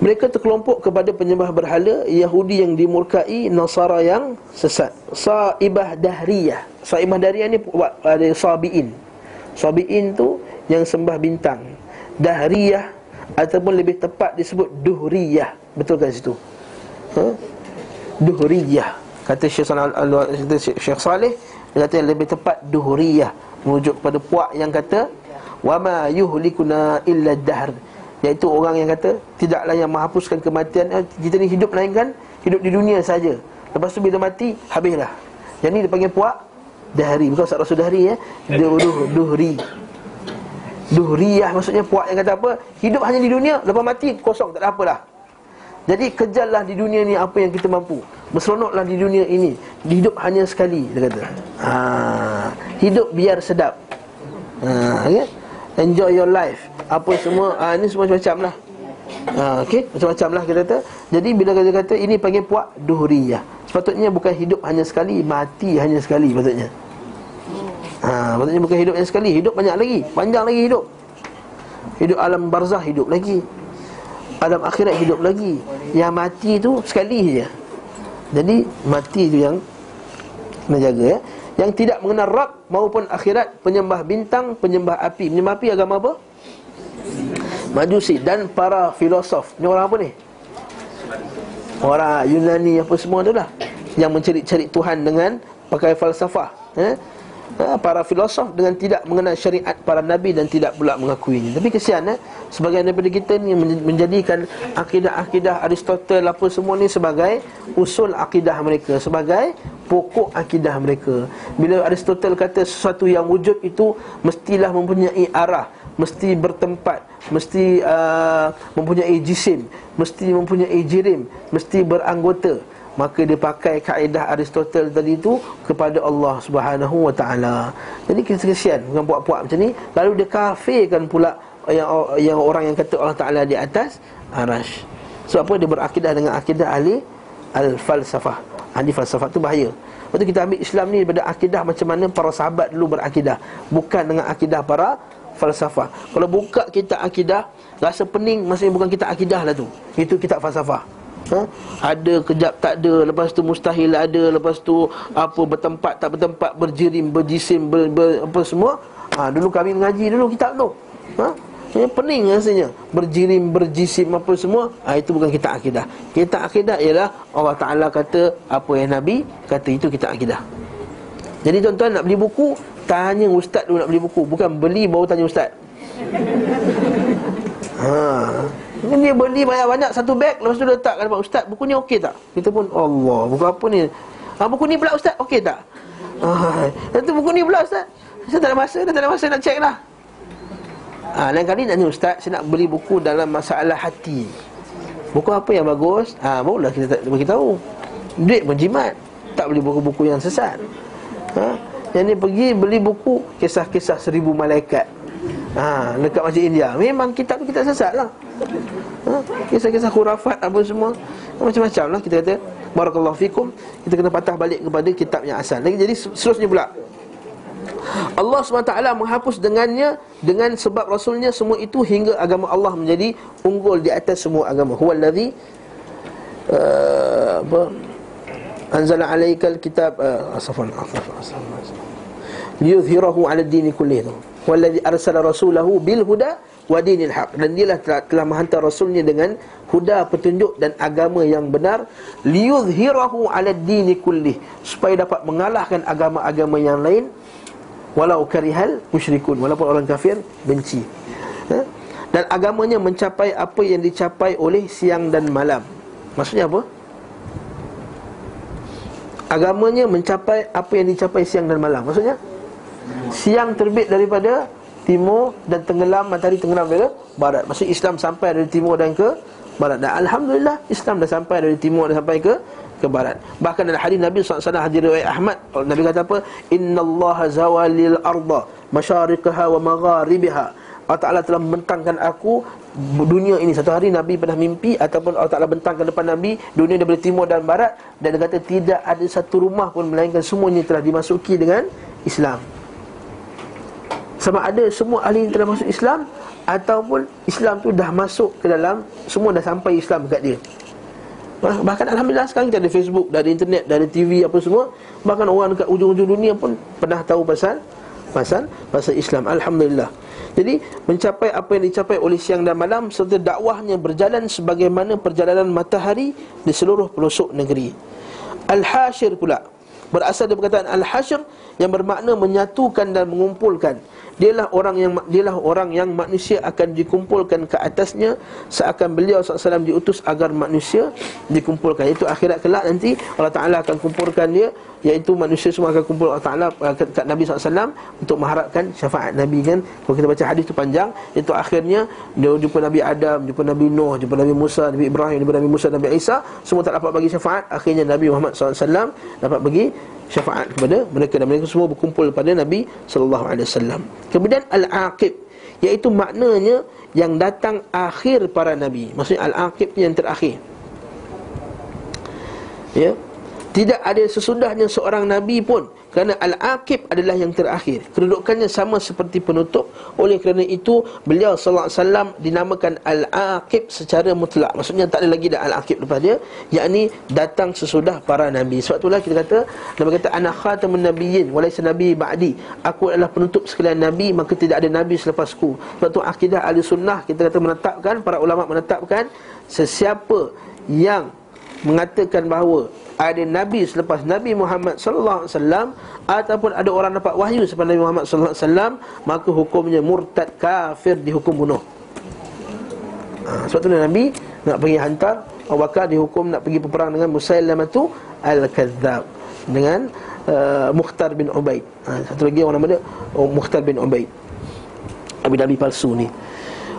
Mereka terkelompok kepada penyembah berhala Yahudi yang dimurkai Nasara yang sesat. Sa'ibah Dahriyah. Sa'ibah Dahriyah ni ada Sabi'in. Sabi'in tu yang sembah bintang Dahriyah Ataupun lebih tepat disebut Duhriyah. Betul kan situ? Ha? Duhriyah. Kata Syekh Salih, Syekh Salih Dia kata yang lebih tepat Duhriyah. Merujuk kepada puak yang kata Wama yuhlikuna illa dahr. Iaitu orang yang kata Tidaklah yang menghapuskan kematian eh, Kita ni hidup melainkan Hidup di dunia saja. Lepas tu bila mati Habislah. Yang ni dia panggil puak Dahri. Bukan Ustaz Rasul Dahri ya duh, Duhri Duhriyah maksudnya puak yang kata apa? Hidup hanya di dunia Lepas mati kosong tak ada apalah. Jadi kejarlah di dunia ni apa yang kita mampu. Berseronoklah di dunia ini. Hidup hanya sekali Dia kata. Ha, Hidup biar sedap. Ha, okay? Enjoy your life. Apa semua ha, Ini semua macam-macam lah. Ha, Okey, macam-macam lah kita kata. Jadi bila kita kata ini panggil puak duhriyah Sepatutnya bukan hidup hanya sekali Mati hanya sekali patutnya ha, Patutnya bukan hidup hanya sekali Hidup banyak lagi, panjang lagi hidup. Hidup alam barzah hidup lagi. Alam akhirat hidup lagi. Yang mati tu sekali je. Jadi mati tu yang Kena jaga ya. Yang tidak mengenal Rab maupun akhirat Penyembah bintang, penyembah api. Penyembah api agama apa? Majusi dan para filosof. Ni orang apa ni? Orang Yunani apa semua tu lah. Yang mencari-cari Tuhan dengan Pakai falsafah eh? Ha, para filosof dengan tidak mengenal syariat para nabi dan tidak pula mengakuinya. Tapi kesian eh sebagian daripada kita ni menjadikan akidah-akidah Aristotle apa semua ni sebagai usul akidah mereka, sebagai pokok akidah mereka. Bila Aristotle kata sesuatu yang wujud itu mestilah mempunyai arah, mesti bertempat, mesti uh, mempunyai jisim, mesti mempunyai jirim, mesti beranggota. Maka dia pakai kaedah Aristotle tadi itu kepada Allah Subhanahu wa taala. Jadi kesian dengan puak-puak macam ni, lalu dia kafirkan pula yang yang orang yang kata Allah Taala di atas arash. Sebab apa dia berakidah dengan akidah ahli al-falsafah. Ahli falsafah tu bahaya. Lepas tu kita ambil Islam ni daripada akidah macam mana para sahabat dulu berakidah, bukan dengan akidah para falsafah. Kalau buka kita akidah, rasa pening maksudnya bukan kita akidah lah tu. Itu kita falsafah. Ha? Ada kejap tak ada Lepas tu mustahil ada Lepas tu apa bertempat tak bertempat Berjirim, berjisim, ber, ber, apa semua. Ha, Dulu kami mengaji dulu kitab tu. Ha? Ya, pening rasanya. Berjirim, berjisim apa semua. Ha, Itu bukan kita akidah. Kita akidah ialah Allah Ta'ala kata Apa yang Nabi kata itu kita akidah. Jadi tuan-tuan nak beli buku Tanya ustaz dulu nak beli buku. Bukan beli baru tanya ustaz. Ha. Ini dia beli banyak-banyak satu beg Lepas tu letak kat ustaz Buku ni okey tak? Kita pun Allah Buku apa ni? Ha, buku ni pula ustaz okey tak? Ha. Lepas buku ni pula ustaz Saya tak ada masa Dah tak ada masa nak cek lah ha, Lain kali nak ni ustaz Saya nak beli buku dalam masalah hati Buku apa yang bagus? Ha, barulah kita beritahu Duit pun jimat Tak beli buku-buku yang sesat ha? Yang ni pergi beli buku Kisah-kisah seribu malaikat ha, Dekat Masjid India. Memang kitab tu kita sesat lah. Ha, Kisah-kisah khurafat apa semua. Macam-macam lah kita kata Barakallahu fikum. Kita kena patah balik kepada kitab yang asal. Jadi seterusnya pula. Allah SWT menghapus dengannya Dengan sebab Rasulnya Semua itu hingga agama Allah menjadi Unggul di atas semua agama. Huwallazi uh, Apa Anzala alaikal kitab uh, Asafan Asafan Asafan liyuzhirahu 'ala ad-din kullih wallazi arsala rasulahu bil huda wa dinil haq. Dan dialah telah, telah menghantar rasulnya dengan huda petunjuk dan agama yang benar. Liyuzhirahu 'ala ad-din kullih. Supaya dapat mengalahkan agama-agama yang lain. Walau karihal musyrikun. Walaupun orang kafir benci. Ha? dan agamanya mencapai apa yang dicapai oleh siang dan malam. Maksudnya apa? Agamanya mencapai apa yang dicapai siang dan malam. Maksudnya Siang terbit daripada timur dan tenggelam matahari tenggelam dari barat. Maksud Islam sampai dari timur dan ke barat. Dan alhamdulillah Islam dah sampai dari timur dan sampai ke ke barat. Bahkan dalam hadis Nabi SAW hadis riwayat Ahmad, Nabi kata apa? Innallaha zawalil arda masyariqaha wa magharibiha. Allah Ta'ala telah membentangkan aku Dunia ini Satu hari Nabi pernah mimpi Ataupun Allah Ta'ala bentangkan depan Nabi Dunia daripada timur dan barat Dan dia kata tidak ada satu rumah pun Melainkan semuanya telah dimasuki dengan Islam Sama ada semua ahli yang telah masuk Islam Ataupun Islam tu dah masuk ke dalam Semua dah sampai Islam dekat dia. Bahkan Alhamdulillah sekarang kita ada Facebook, dari internet, dari TV apa semua. Bahkan orang dekat ujung-ujung dunia pun pernah tahu pasal Pasal pasal Islam. Alhamdulillah. Jadi mencapai apa yang dicapai oleh siang dan malam Serta dakwahnya berjalan sebagaimana perjalanan matahari Di seluruh pelosok negeri. Al-Hashir pula. Berasal dari perkataan Al-Hashr Yang bermakna menyatukan dan mengumpulkan Dialah orang yang dialah orang yang manusia akan dikumpulkan ke atasnya seakan beliau SAW diutus agar manusia dikumpulkan. Itu akhirat kelak nanti Allah Taala akan kumpulkan dia iaitu manusia semua akan kumpul Allah Taala kat Nabi SAW untuk mengharapkan syafaat Nabi kan. Kalau kita baca hadis tu panjang itu akhirnya dia jumpa Nabi Adam, jumpa Nabi Nuh, jumpa Nabi Musa, Nabi Ibrahim, jumpa Nabi Musa, Nabi Isa semua tak dapat bagi syafaat. Akhirnya Nabi Muhammad SAW dapat bagi syafaat kepada mereka dan mereka semua berkumpul pada Nabi sallallahu alaihi wasallam. Kemudian al-aqib iaitu maknanya yang datang akhir para nabi. Maksudnya al-aqib yang terakhir. Ya. Tidak ada sesudahnya seorang nabi pun kerana Al-Aqib adalah yang terakhir. Kedudukannya sama seperti penutup. Oleh kerana itu Beliau SAW dinamakan Al-Aqib secara mutlak. Maksudnya tak ada lagi dah Al-Aqib lepas dia Yakni datang sesudah para Nabi. Sebab itulah kita kata Nabi kata Anak khatamun Nabiyin Walaysa Nabi Ba'di. Aku adalah penutup sekalian Nabi Maka tidak ada Nabi selepasku Sebab itu akidah ahli sunnah Kita kata menetapkan Para ulama menetapkan Sesiapa yang mengatakan bahawa ada nabi selepas Nabi Muhammad sallallahu alaihi wasallam ataupun ada orang dapat wahyu selepas Nabi Muhammad sallallahu alaihi wasallam maka hukumnya murtad kafir dihukum bunuh. Ha, sebab tu Nabi nak pergi hantar Abu Bakar dihukum nak pergi berperang dengan Musailamah tu al-kadzdzab dengan uh, Mukhtar bin Ubaid. Ha, satu lagi orang nama dia oh, Mukhtar bin Ubaid. Nabi Nabi palsu ni.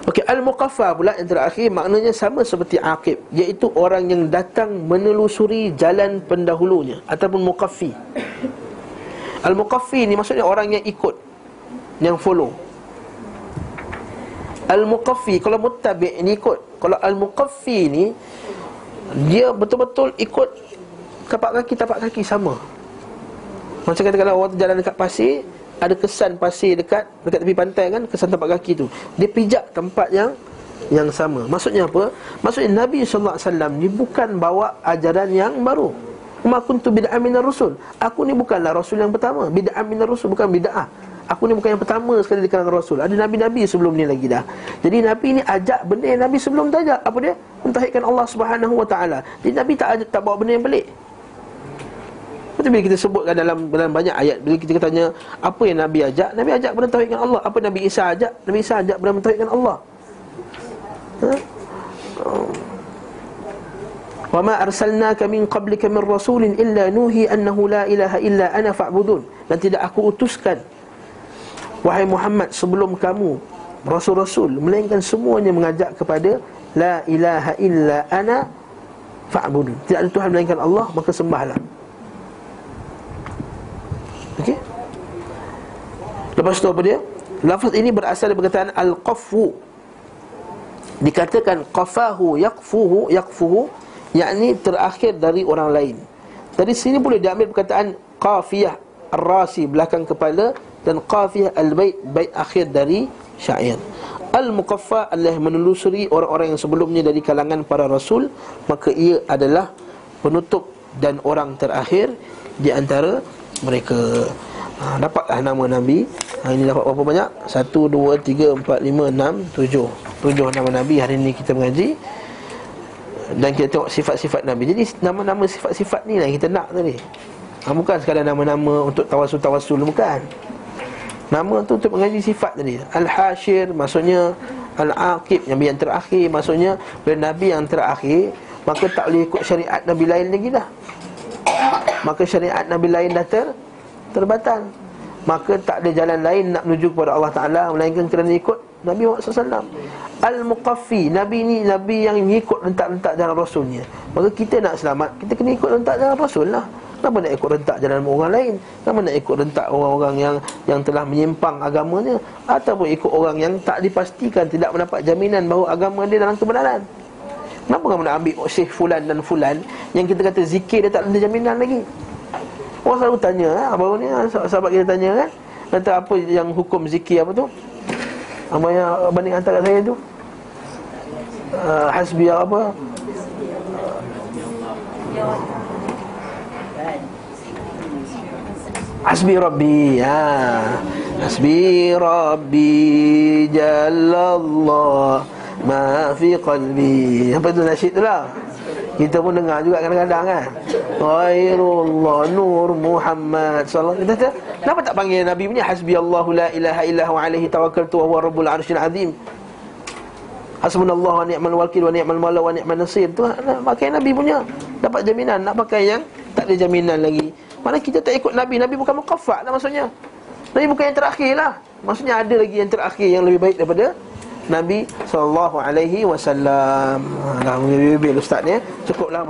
Okey, al-muqaffa pula yang terakhir maknanya sama seperti aqib, iaitu orang yang datang menelusuri jalan pendahulunya ataupun muqaffi. Al-muqaffi ni maksudnya orang yang ikut yang follow. Al-muqaffi kalau muttabi' ni ikut. Kalau al-muqaffi ni dia betul-betul ikut tapak kaki tapak kaki sama. Macam kata kalau orang jalan dekat pasir, ada kesan pasir dekat dekat tepi pantai kan kesan tempat kaki tu. Dia pijak tempat yang yang sama. Maksudnya apa? Maksudnya Nabi sallallahu alaihi wasallam ni bukan bawa ajaran yang baru. Ma kuntu bid'ah minar rusul. Aku ni bukanlah rasul yang pertama. Bid'ah minar rusul bukan bid'ah. Aku ni bukan yang pertama sekali di kalangan rasul. Ada nabi-nabi sebelum ni lagi dah. Jadi nabi ni ajak benda yang nabi sebelum tu ajak apa dia? Mentauhidkan Allah Subhanahu wa taala. Jadi nabi tak ajak, tak bawa benda yang pelik Lepas bila kita sebutkan dalam dalam banyak ayat Bila kita tanya Apa yang Nabi ajak? Nabi ajak kepada Tauhidkan Allah. Apa Nabi Isa ajak? Nabi Isa ajak kepada Tauhidkan Allah. Ha? Wa ma arsalnaka min qablika min rasulin illa nuhi annahu la ilaha illa ana fa'budun. Dan tidak aku utuskan wahai Muhammad sebelum kamu rasul-rasul melainkan semuanya mengajak kepada la ilaha illa ana fa'budun. Tidak ada tuhan melainkan Allah maka sembahlah Lepas tu apa dia? Lafaz ini berasal dari perkataan al-qafu. Dikatakan qafahu yaqfuhu yaqfuhu yakni terakhir dari orang lain. Dari sini boleh diambil perkataan qafiyah ar-rasi belakang kepala dan qafiyah al-bait bait akhir dari syair. Al-muqaffa adalah menelusuri orang-orang yang sebelumnya dari kalangan para rasul maka ia adalah penutup dan orang terakhir di antara mereka ha, Dapatlah nama Nabi. Ha, Ini dapat berapa banyak? Satu, dua, tiga, empat, lima, enam, tujuh. Tujuh nama Nabi hari ini kita mengaji. Dan kita tengok sifat-sifat Nabi. Jadi nama-nama sifat-sifat ni lah kita nak tadi. Ha, Bukan sekadar nama-nama untuk tawasul-tawasul Bukan. Nama tu untuk mengaji sifat tadi. Al-Hashir maksudnya Al-Aqib yang yang terakhir. Maksudnya bila Nabi yang terakhir Maka tak boleh ikut syariat Nabi lain lagi dah. Maka syariat Nabi lain dah ter, terbatal Maka tak ada jalan lain nak menuju kepada Allah Ta'ala Melainkan kerana ikut Nabi Muhammad SAW Al-Muqaffi Nabi ni Nabi yang mengikut rentak-rentak jalan Rasulnya. Maka kita nak selamat Kita kena ikut rentak jalan Rasul lah. Kenapa nak ikut rentak jalan orang lain? Kenapa nak ikut rentak orang-orang yang Yang telah menyimpang agamanya? Ataupun ikut orang yang tak dipastikan Tidak mendapat jaminan bahawa agama dia dalam kebenaran? Kenapa kamu nak ambil Syekh Fulan dan Fulan Yang kita kata zikir dia tak ada jaminan lagi Orang selalu tanya eh, Baru ni ah, sah- sahabat kita tanya kan Kata apa yang hukum zikir apa tu? Apa yang banding antara saya tu. Uh, Hasbi apa? Hasbi Rabbi ha. Hasbi Rabbi Jalallah Ma fi qalbi. Apa tu nasyid tu lah Kita pun dengar juga kadang-kadang kan? Ghairullah Nur Muhammad Sallallahu Kenapa tak panggil Nabi punya? Hasbi Allahu la ilaha illahu alaihi tawakkaltu Wa huwa rabbul arshil azim. Hasbunallah wa ni'mal wakil wa ni'mal mala wa ni'mal nasir. Tu nak pakai Nabi punya. Dapat jaminan nak pakai yang tak ada jaminan lagi. Mana kita tak ikut Nabi? Nabi bukan mukaffak lah maksudnya. Nabi bukan yang terakhir lah maksudnya ada lagi yang terakhir yang lebih baik daripada Nabi sallallahu alaihi wasallam. Ha, lebih-lebih ustaz ni. Cukuplah